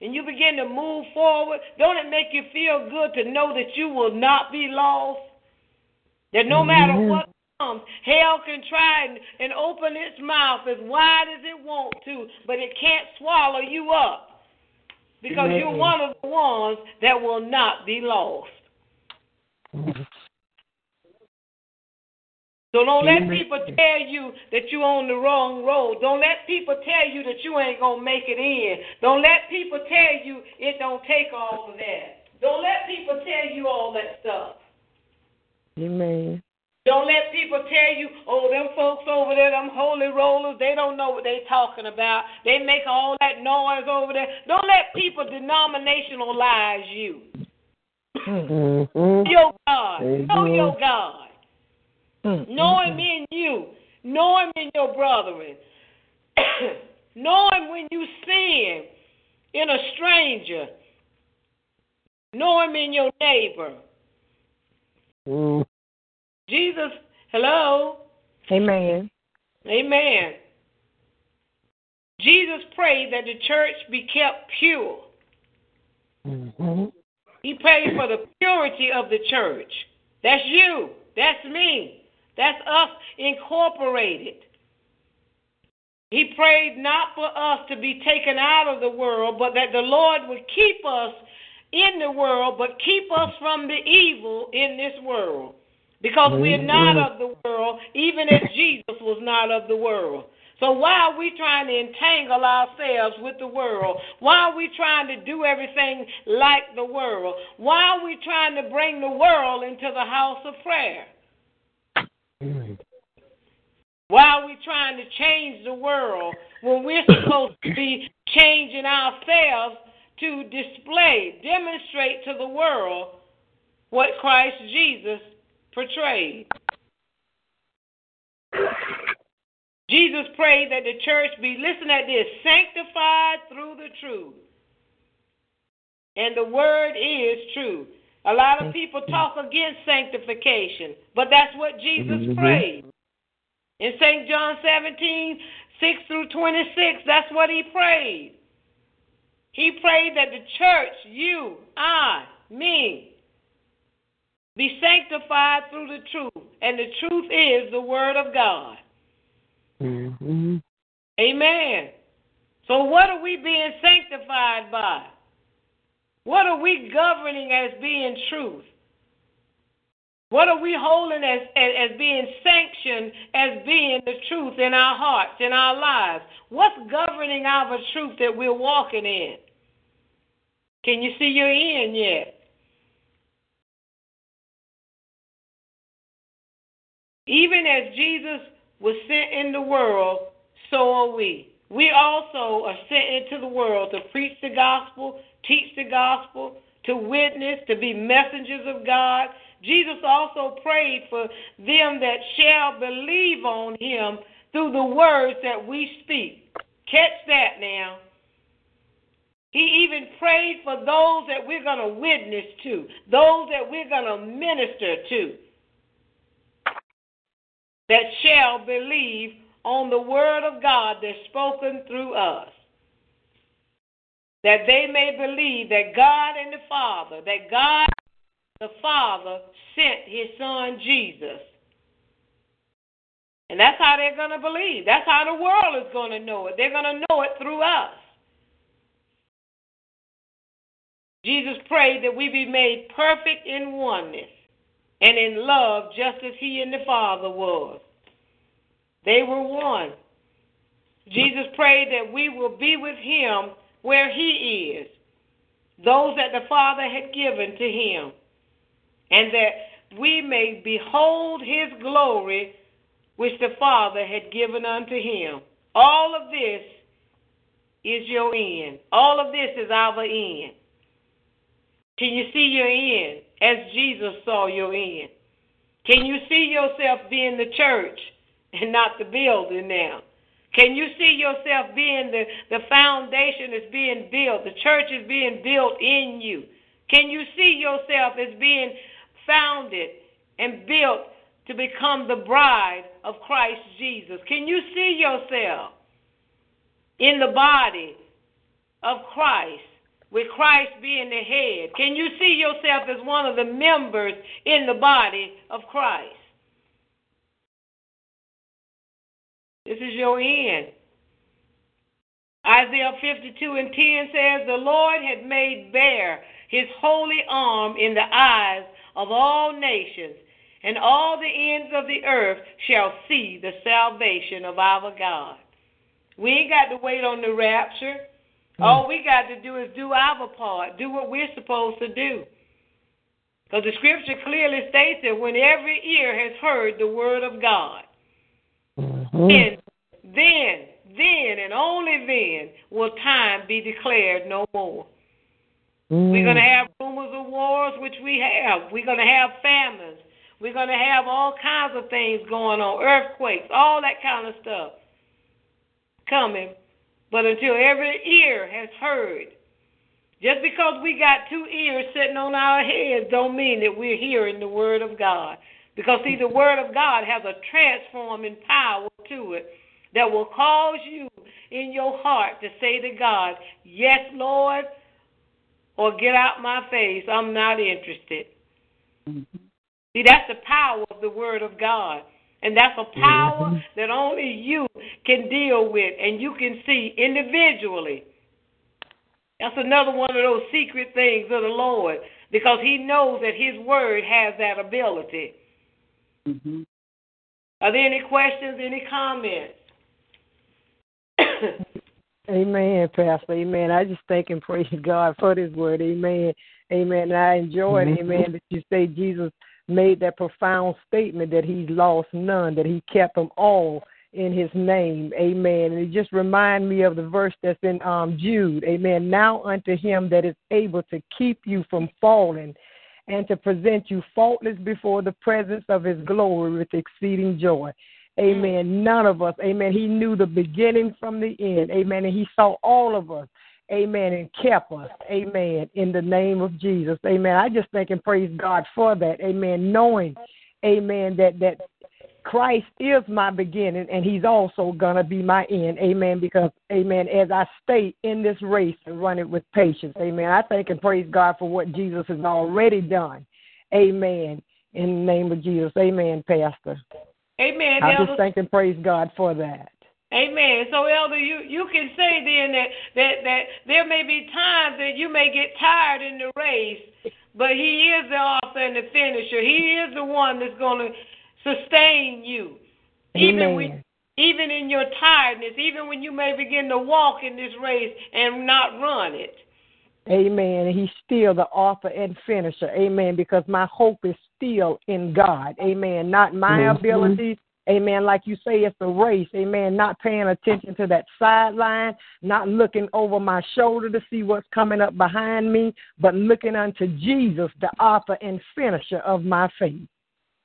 and you begin to move forward, don't it make you feel good to know that you will not be lost? That no matter what comes. Hell can try and, and open its mouth as wide as it wants to, but it can't swallow you up because you're one of the ones that will not be lost. So don't let people tell you that you're on the wrong road. Don't let people tell you that you ain't gonna make it in. Don't let people tell you it don't take all of that. Don't let people tell you all that stuff. Amen. Don't let people tell you, oh, them folks over there, them holy rollers, they don't know what they talking about. They make all that noise over there. Don't let people denominationalize you. Mm-hmm. Your God. Amen. Know your God. Mm-hmm. Know him in you. Know him in your brethren. know him when you sin in a stranger. Know him in your neighbor. Mm. Jesus, hello. Amen. Amen. Jesus prayed that the church be kept pure. Mm-hmm. He prayed for the purity of the church. That's you. That's me. That's us incorporated. He prayed not for us to be taken out of the world, but that the Lord would keep us in the world, but keep us from the evil in this world. Because we're not of the world, even as Jesus was not of the world. So why are we trying to entangle ourselves with the world? Why are we trying to do everything like the world? Why are we trying to bring the world into the house of prayer? Why are we trying to change the world when we're supposed to be changing ourselves to display, demonstrate to the world what Christ Jesus portrayed? Jesus prayed that the church be, listen at this, sanctified through the truth. And the word is true. A lot of people talk against sanctification, but that's what Jesus Mhm. prayed. In St. John 17, 6 through 26, that's what he prayed. He prayed that the church, you, I, me, be sanctified through the truth. And the truth is the Word of God. Mm-hmm. Amen. So, what are we being sanctified by? What are we governing as being truth? What are we holding as, as, as being sanctioned as being the truth in our hearts, in our lives? What's governing our truth that we're walking in? Can you see your end yet? Even as Jesus was sent in the world, so are we. We also are sent into the world to preach the gospel, teach the gospel, to witness, to be messengers of God. Jesus also prayed for them that shall believe on him through the words that we speak. Catch that now. He even prayed for those that we're going to witness to, those that we're going to minister to, that shall believe on the word of God that's spoken through us. That they may believe that God and the Father, that God the Father sent his son Jesus. And that's how they're going to believe. That's how the world is going to know it. They're going to know it through us. Jesus prayed that we be made perfect in oneness and in love just as he and the Father was. They were one. Jesus prayed that we will be with him where he is, those that the Father had given to him, and that we may behold his glory which the Father had given unto him. All of this is your end. All of this is our end. Can you see your end as Jesus saw your end? Can you see yourself being the church and not the building now? Can you see yourself being the, the foundation that's being built? The church is being built in you. Can you see yourself as being founded and built to become the bride of Christ Jesus? Can you see yourself in the body of Christ? with Christ being the head? Can you see yourself as one of the members in the body of Christ? This is your end. Isaiah 52 and 10 says, The Lord had made bare his holy arm in the eyes of all nations, and all the ends of the earth shall see the salvation of our God. We ain't got to wait on the rapture. Hmm. All we got to do is do our part, do what we're supposed to do. Because the scripture clearly states that when every ear has heard the word of God, Mm-hmm. then, then, then, and only then will time be declared no more. Mm. We're going to have rumors of wars, which we have. We're going to have famines. We're going to have all kinds of things going on, earthquakes, all that kind of stuff coming. But until every ear has heard, just because we got two ears sitting on our heads don't mean that we're hearing the word of God. Because see, the word of God has a transforming power to it that will cause you in your heart to say to God, Yes, Lord, or get out my face. I'm not interested. Mm-hmm. See, that's the power of the Word of God. And that's a power mm-hmm. that only you can deal with and you can see individually. That's another one of those secret things of the Lord because He knows that His Word has that ability. Mm-hmm. Are there any questions, any comments? Amen, Pastor. Amen. I just thank and praise God for this word. Amen. Amen. And I enjoyed, Mhm. amen, that you say Jesus made that profound statement that he's lost none, that he kept them all in his name. Amen. And it just remind me of the verse that's in um Jude. Amen. Now unto him that is able to keep you from falling and to present you faultless before the presence of his glory with exceeding joy. Amen. Mm. None of us, amen. He knew the beginning from the end. Amen. And he saw all of us. Amen. And kept us. Amen. In the name of Jesus. Amen. I just thank and praise God for that. Amen. Knowing, amen, that that Christ is my beginning and he's also gonna be my end. Amen. Because amen, as I stay in this race and run it with patience. Amen. I thank and praise God for what Jesus has already done. Amen. In the name of Jesus. Amen, Pastor. Amen. I Elder. just thank and praise God for that. Amen. So, Elder, you, you can say then that, that, that there may be times that you may get tired in the race, but He is the author and the finisher. He is the one that's going to sustain you. Even when, even in your tiredness, even when you may begin to walk in this race and not run it. Amen. He's still the author and finisher. Amen. Because my hope is still in God. Amen. Not my Mhm. abilities. Amen. Like you say, it's a race. Amen. Not paying attention to that sideline, not looking over my shoulder to see what's coming up behind me, but looking unto Jesus, the author and finisher of my faith.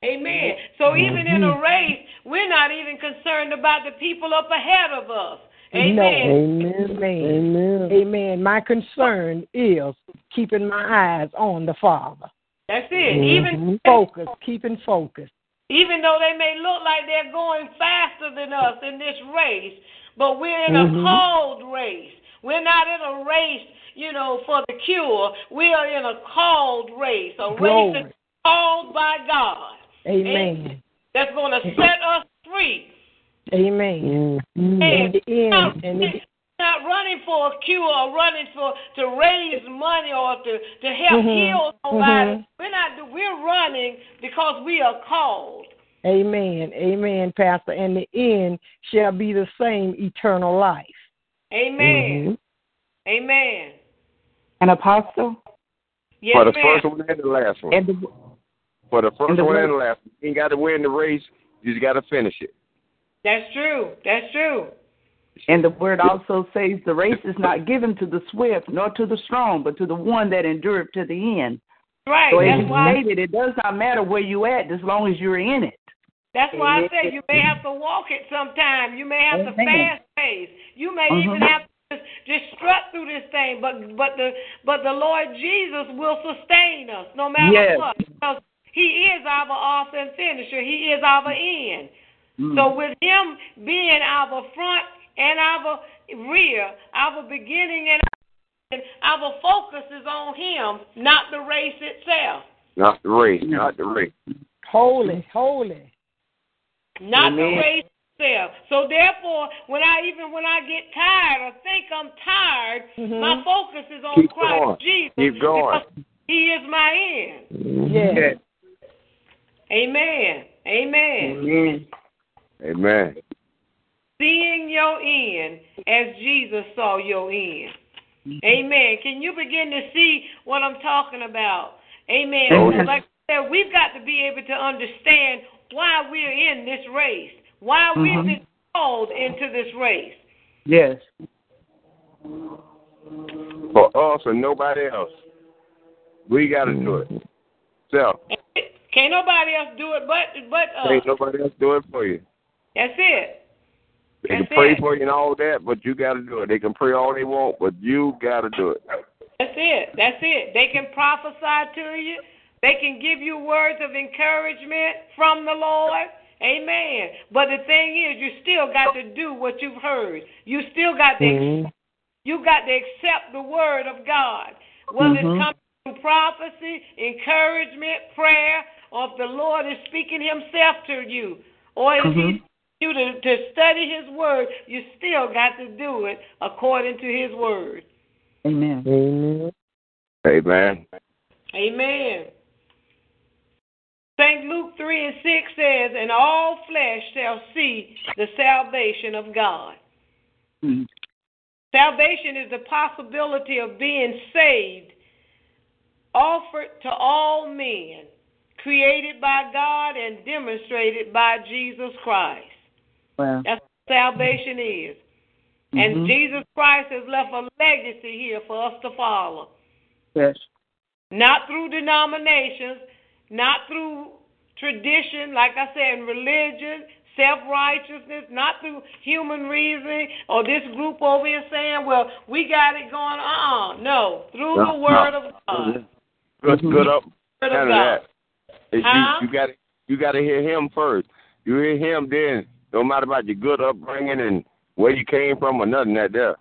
Amen. So even in a race, we're not even concerned about the people up ahead of us. Amen. No. Amen. Amen. Amen. My concern is keeping my eyes on the Father. That's it. Even Mhm. focus, keeping focus. even though they may look like they're going faster than us in this race, but we're in a Mhm. called race. We're not in a race, you know, for the cure. We are in a called race, a race Glory. that's called by God. Amen. That's going to set us free. Amen. And In the not, end, and the, not running for a cure or running for to raise money or to, to help Mhm. heal somebody. Mhm. We're not. We're running because we are called. amen. Amen, Pastor. And the end shall be the same eternal life. Amen. Amen. An apostle? Yes, For the ma'am. first one and the last one. And the, For the first the one word- and the last. You ain't got to win the race. You just got to finish it. That's true. That's true. and the word also says the race is not given to the swift nor to the strong, but to the one that endureth to the end. Right. So as That's you why. stated, it does not matter where you at as long as you're in it. That's why I Amen. said you may have to walk it sometime. You may have to fast pace. You may even Mhm. have to just, just strut through this thing. But but the but the Lord Jesus will sustain us no matter Yes. what. Because He is our author and finisher. He is our end. Mm. So with Him being our front and our rear, our beginning and our end, our focus is on Him, not the race itself. Not the race. Not the race. Holy, holy. Not the race itself. So therefore, when I even when I get tired or think I'm tired, Mhm. my focus is on Keep Christ going. Jesus. Keep going. He is my end. Yes. Amen. Amen. Amen. Amen. Seeing your end as Jesus saw your end. Amen. Can you begin to see what I'm talking about? Amen. Oh, yes. Like I said, we've got to be able to understand why we're in this race, why we've Mhm. been called into this race. Yes. For us and nobody else. We got to do it. Self. Can't nobody else do it but but us. Ain't nobody else do it for you. That's it. They can pray it. for you and all that, but you got to do it. They can pray all they want, but you got to do it. That's it. That's it. They can prophesy to you. They can give you words of encouragement from the Lord. Amen. But the thing is, you still got to do what you've heard. You still got to Mhm. you got to accept the word of God. Whether Mhm. it's coming from prophecy, encouragement, prayer, or if the Lord is speaking himself to you, or if Mhm. he's you to, to study his word, you still got to do it according to his word. Amen. Amen. Amen. Amen. St. Luke 3 and 6 says, And all flesh shall see the salvation of God. Mm. Salvation is the possibility of being saved, offered to all men, created by God and demonstrated by Jesus Christ. Wow. That's what salvation is. And Mhm. Jesus Christ has left a legacy here for us to follow. Yes. Not through denominations, not through tradition, like I said, religion, self righteousness, not through human reasoning or this group over here saying, well, we got it going on. Uh-uh. No, through the Word no. of God. Good, good up. Word of of God. That. It's Huh? You, you got you got to hear him first. You hear him, then no matter about your good upbringing and where you came from or nothing that there.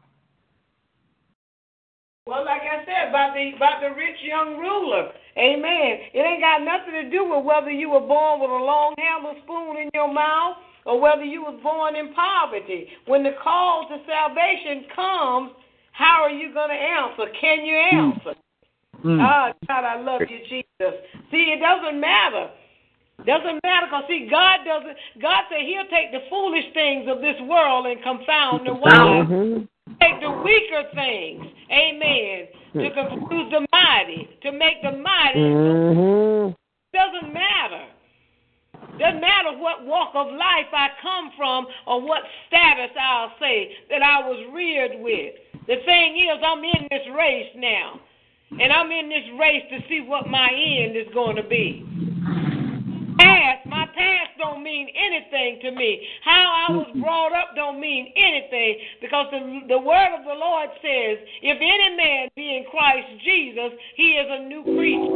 Well, like I said about the about the rich young ruler, Amen. It ain't got nothing to do with whether you were born with a long handled spoon in your mouth or whether you was born in poverty. When the call to salvation comes, how are you going to answer? Can you hmm. answer? Mm. Ah, God, I love you, Jesus. See, it doesn't matter. Doesn't matter because see, God doesn't. God said He'll take the foolish things of this world and confound the wise Mhm. take the weaker things, amen, to confuse the mighty, to make the mighty. Mhm. Doesn't matter. Doesn't matter what walk of life I come from or what status I'll say that I was reared with. The thing is, I'm in this race now. And I'm in this race to see what my end is going to be. Past, my past don't mean anything to me. How I was brought up don't mean anything because the, the word of the Lord says, if any man be in Christ Jesus, he is a new creature.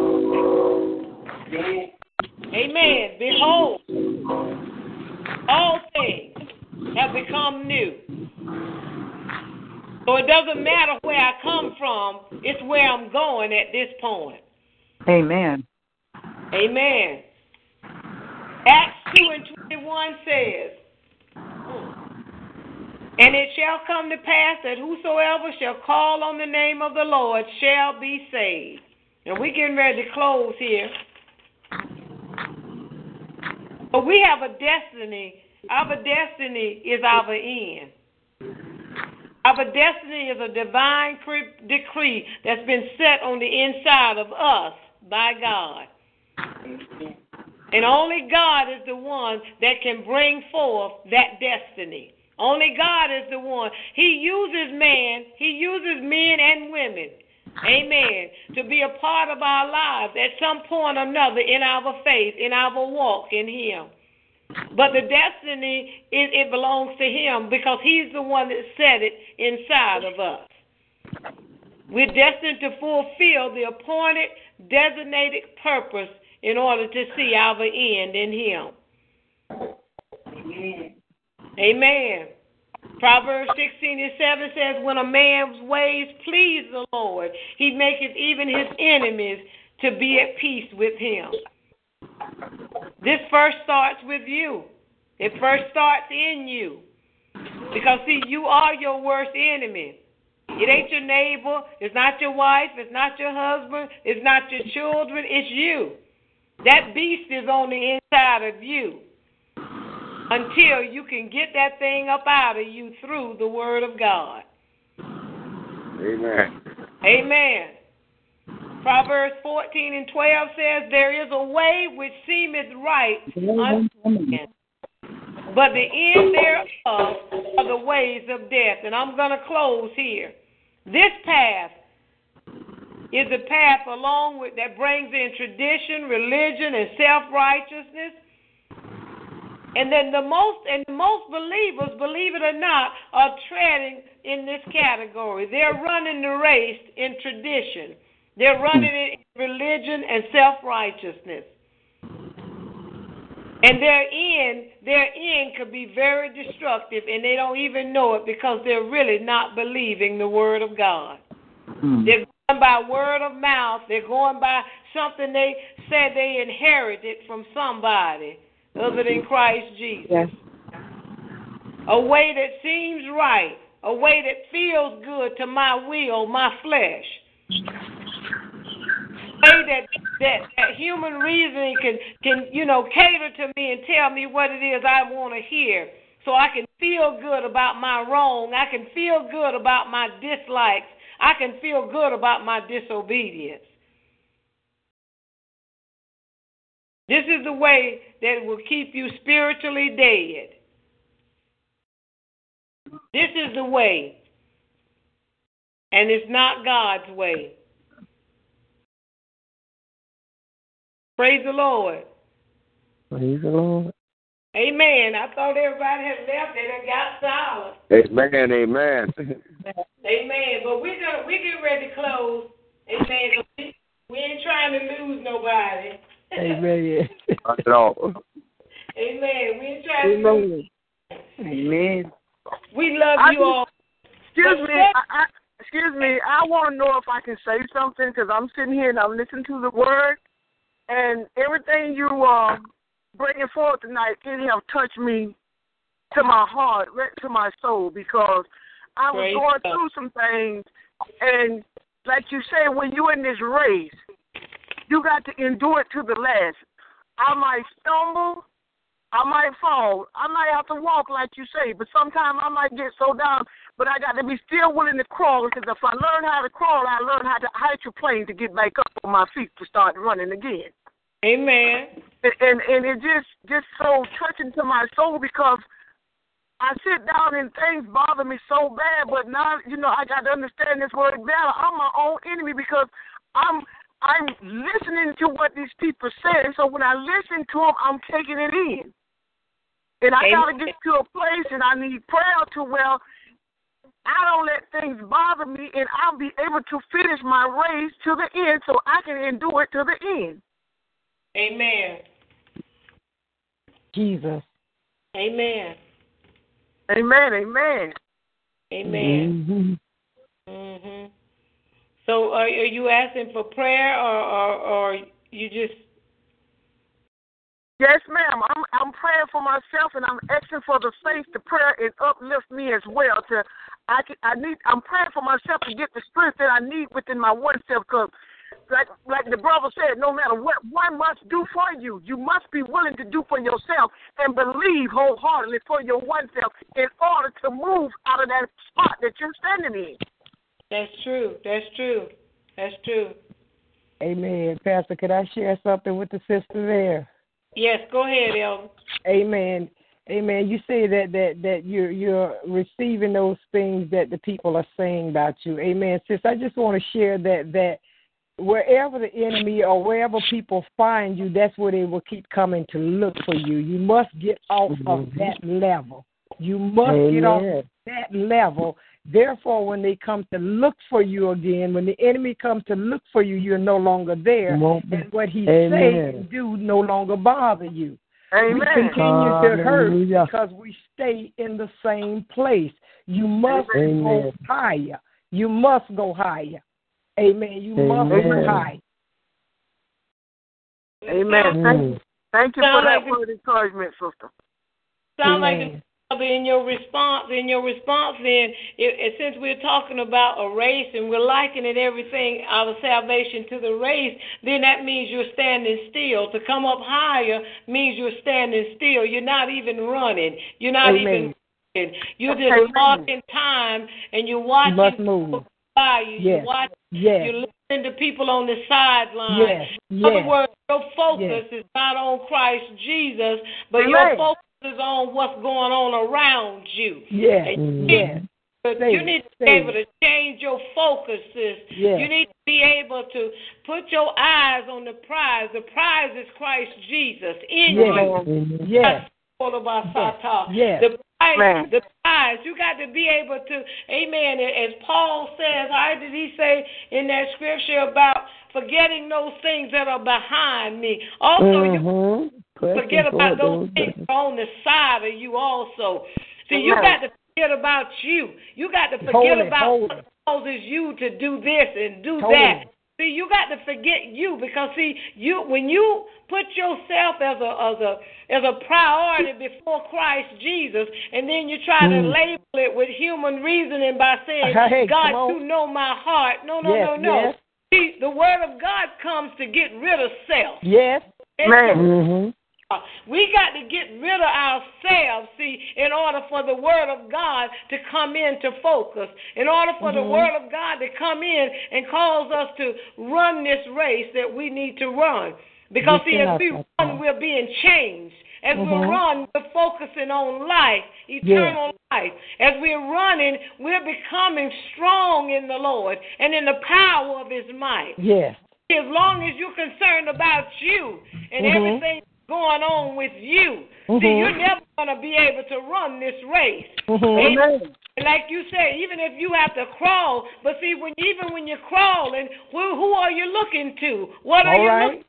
Amen. Behold, all things have become new. So it doesn't matter where I come from, it's where I'm going at this point. Amen. Amen. Acts 2 and 21 says, And it shall come to pass that whosoever shall call on the name of the Lord shall be saved. And we're getting ready to close here. But we have a destiny. Our destiny is our end. Our destiny is a divine cre- decree that's been set on the inside of us by God. And only God is the one that can bring forth that destiny. Only God is the one. He uses man, He uses men and women, amen, to be a part of our lives at some point or another in our faith, in our walk in Him. But the destiny, it, it belongs to Him because He's the one that set it inside of us. We're destined to fulfill the appointed, designated purpose in order to see our end in Him. Amen. Amen. Proverbs 16 and 7 says, When a man's ways please the Lord, he maketh even his enemies to be at peace with him. This first starts with you. It first starts in you. Because, see, you are your worst enemy. It ain't your neighbor. It's not your wife. It's not your husband. It's not your children. It's you. That beast is on the inside of you until you can get that thing up out of you through the Word of God. Amen. Amen. Proverbs 14 and 12 says, There is a way which seemeth right unto man, but the end thereof are the ways of death. And I'm going to close here. This path is a path along with that brings in tradition, religion, and self-righteousness. And then the most and most believers, believe it or not, are treading in this category. They're running the race in tradition. They're running it in religion and self-righteousness. And their end, their end could be very destructive, and they don't even know it because they're really not believing the word of God. Mm. They're going by word of mouth. They're going by something they said they inherited from somebody other than Christ Jesus. Yes. A way that seems right, a way that feels good to my will, my flesh way that, that that human reasoning can can you know cater to me and tell me what it is I want to hear, so I can feel good about my wrong. I can feel good about my dislikes. I can feel good about my disobedience. This is the way that will keep you spiritually dead. This is the way. And it's not God's way. Praise the Lord. Praise the Lord. Amen. I thought everybody had left and it got silent. Amen. Amen. amen. But we're gonna we get ready to close. Amen. We, we ain't trying to lose nobody. Amen. Not at all. Amen. We ain't trying to lose. Amen. We love I you all. Excuse me. I, I, excuse me. I want to know if I can say something because I'm sitting here and I'm listening to the word and everything you are bringing forth tonight, it have touched me to my heart, right to my soul, because I was Praise going God. through some things, and like you say, when you're in this race, you got to endure it to the last. I might stumble, I might fall, I might have to walk like you say, but sometimes I might get so down. But I got to be still willing to crawl because if I learn how to crawl, I learn how to hydroplane to get back up on my feet to start running again. Amen. And and, and it just just so touching to my soul because I sit down and things bother me so bad, but now you know I got to understand this word better. I'm my own enemy because I'm I'm listening to what these people say. So when I listen to them, I'm taking it in. And I got to get to a place, and I need prayer to well, I don't let things bother me, and I'll be able to finish my race to the end, so I can endure it to the end. Amen. Jesus. Amen. Amen. Amen. Amen. Mm-hmm. Mhm. So, are, are you asking for prayer, or, or, or you just? Yes, ma'am. I'm I'm praying for myself, and I'm asking for the faith to pray and uplift me as well. To I can, I need I'm praying for myself to get the strength that I need within my one self. Because, like like the brother said, no matter what one must do for you, you must be willing to do for yourself and believe wholeheartedly for your one self in order to move out of that spot that you're standing in. That's true. That's true. That's true. Amen. Pastor, could I share something with the sister there? Yes, go ahead, Elder. Amen. Amen. You say that that that you're you're receiving those things that the people are saying about you. Amen. Sis, I just want to share that that wherever the enemy or wherever people find you, that's where they will keep coming to look for you. You must get off of mm-hmm. that level. You must get off Amen. that level. Therefore, when they come to look for you again, when the enemy comes to look for you, you're no longer there. And what he Amen. says and do no longer bother you. We continue to hurt because we stay in the same place. You must go higher. You must go higher. Amen. You must go higher. Amen. Thank you. Thank you for that word of encouragement, sister. Sound like in your response, in your response, then, it, it, since we're talking about a race and we're likening everything, our salvation to the race, then that means you're standing still. To come up higher means you're standing still. You're not even running. You're not Amen. even. You're just walking time and you're watching. You must move. By you. Yes. You're watching. Yes. You're listening to people on the sideline. Yes. In other words, your focus is not on Christ Jesus, but your focus is on what's going on around you. Yes. And mm-hmm. Yes. but Say you need to Say be able to change your focus, sis. Yes. You need to be able to put your eyes on the prize. The prize is Christ Jesus in Yes. you. Mm-hmm. Yes. All about Sata. Yes. The prize, Right. the prize. You got to be able to, amen. As Paul says, how did he say in that scripture about forgetting those things that are behind me? Also, you Mhm. forget about those things that on the side of you also. See, you got to forget about you. You got to forget Holy, about holy. what causes you to do this and do Holy. that. See, you got to forget you because see, you when you put yourself as a as a as a priority before Christ Jesus, and then you try to Mm. label it with human reasoning by saying, Hey, "God, you know my heart." No, no, Yes, no, no. yes. See, the Word of God comes to get rid of self. Yes. It's- Mhm. we got to get rid of ourselves, see, in order for the Word of God to come into focus, in order for the Mhm. Word of God to come in and cause us to run this race that we need to run. Because, see, as we run, we're being changed. As we Mhm. run, we're focusing on life, eternal life. As we're running, we're becoming strong in the Lord and in the power of His might. Yes. As long as you're concerned about you and Mhm. everything going on with you, see, Mhm. you're never going to be able to run this race. Mhm. Amen. Like you said, even if you have to crawl, but see, when even when you're crawling, who, who are you looking to? What are All you right. looking?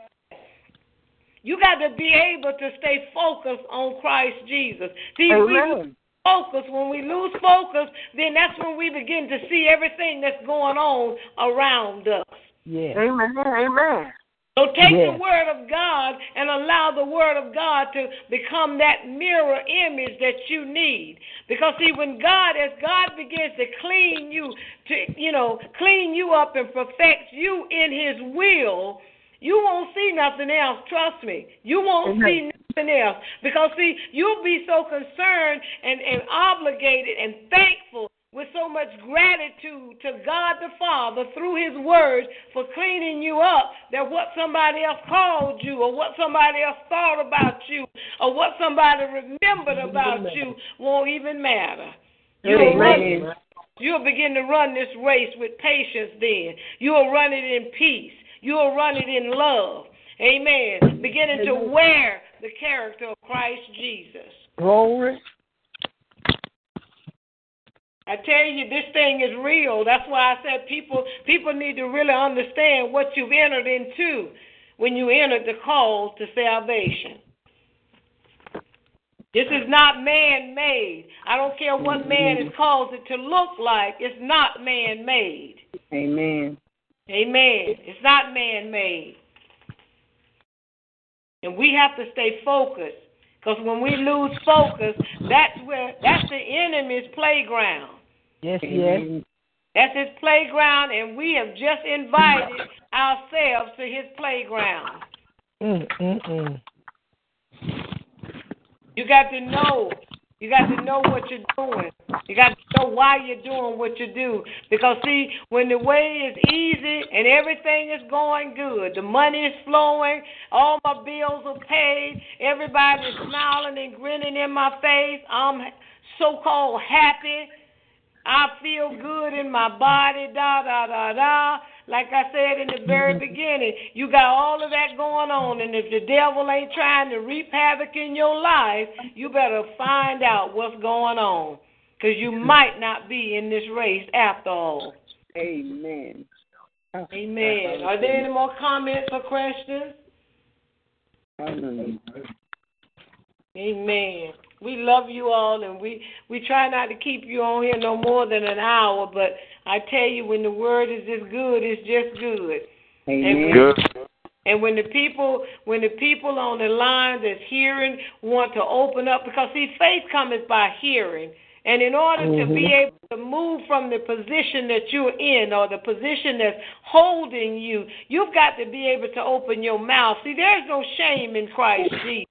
You got to be able to stay focused on Christ Jesus. See, if we lose focus. When we lose focus, then that's when we begin to see everything that's going on around us. Yes. Amen. Amen. So take the word of God and allow the word of God to become that mirror image that you need. Because see, when God, as God begins to clean you, to you know, clean you up and perfect you in His will, you won't see nothing else. Trust me, you won't Amen. see nothing else. Because see, you'll be so concerned and, and obligated and thankful with so much gratitude to God the Father through His Word for cleaning you up that what somebody else called you or what somebody else thought about you or what somebody remembered about you won't even matter. You'll run, you'll begin to run this race with patience then. You'll run it in peace. You'll run it in love. Amen. Beginning to wear the character of Christ Jesus. Glory. I tell you, this thing is real. That's why I said people people need to really understand what you've entered into when you entered the call to salvation. This is not man made. I don't care what man has caused it to look like. It's not man made. Amen. Amen. It's not man made. And we have to stay focused. Because when we lose focus, that's where that's the enemy's playground. Yes, yes. That's his playground, and we have just invited ourselves to his playground. Mm, mm, mm. You got to know. You got to know what you're doing. You got to know why you're doing what you do. Because, see, when the way is easy and everything is going good, the money is flowing, all my bills are paid, everybody's smiling and grinning in my face, I'm so called happy. I feel good in my body, da da da da. Like I said in the very mm-hmm. beginning, you got all of that going on, and if the devil ain't trying to reap havoc in your life, you better find out what's going on, because you might not be in this race after all. Amen. Amen. Are there any more comments or questions? Hallelujah. Amen. We love you all, and we we try not to keep you on here no more than an hour. But I tell you, when the word is just good, it's just good. Amen. Good. And when the people when the people on the line that's hearing want to open up because see faith cometh by hearing. And in order mm-hmm. to be able to move from the position that you're in or the position that's holding you, you've got to be able to open your mouth. See, there's no shame in Christ Jesus.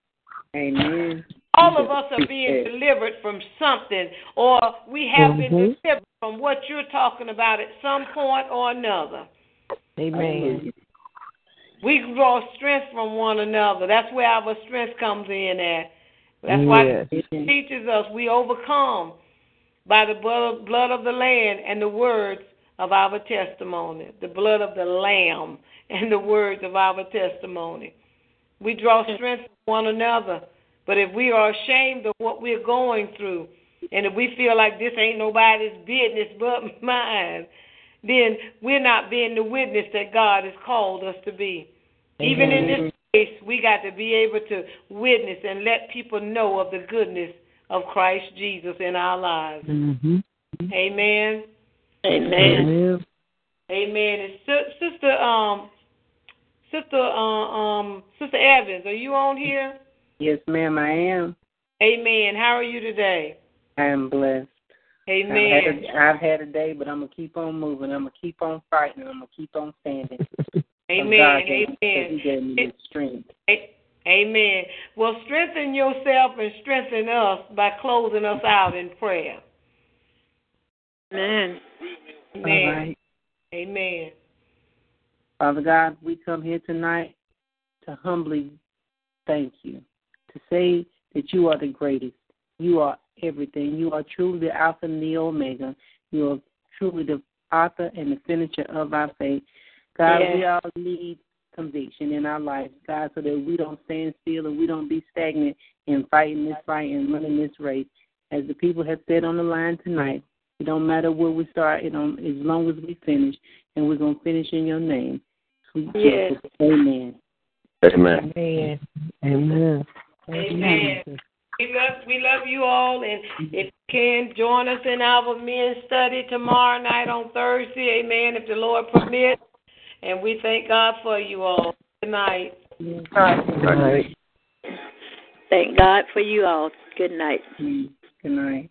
Amen. All of us are being delivered from something, or we have mm-hmm. been delivered from what you're talking about at some point or another. Amen. We draw strength from one another. That's where our strength comes in at. That's why it teaches us we overcome by the blood of the Lamb and the words of our testimony. The blood of the Lamb and the words of our testimony. We draw strength from one another. But if we are ashamed of what we're going through, and if we feel like this ain't nobody's business but mine, then we're not being the witness that God has called us to be. Amen. Even in this case, we got to be able to witness and let people know of the goodness of Christ Jesus in our lives. Mm-hmm. Amen. Amen. Amen. And sister, um, sister, uh, um, sister Evans, are you on here? Yes, ma'am, I am. Amen. How are you today? I am blessed. Amen. I've had, a, I've had a day, but I'm gonna keep on moving. I'm gonna keep on fighting. I'm gonna keep on standing. Amen. Amen. He gave me strength. Amen. Well, strengthen yourself and strengthen us by closing us out in prayer. Amen. Amen. Amen. Father God, we come here tonight to humbly thank you, to say that you are the greatest. You are everything. You are truly the Alpha and the Omega. You are truly the author and the finisher of our faith. God, yes. we all need conviction in our lives, God, so that we don't stand still and we don't be stagnant in fighting this fight and running this race. As the people have said on the line tonight, it don't matter where we start, it don't, as long as we finish, and we're going to finish in your name. Sweet yes. Jesus. Amen. Amen. Amen. Amen. Amen. We love we love you all, and if you can join us in our men's study tomorrow night on Thursday, Amen. If the Lord permits, and we thank God for you all. Good night. Good night. Thank God for you all. Good night. Good night.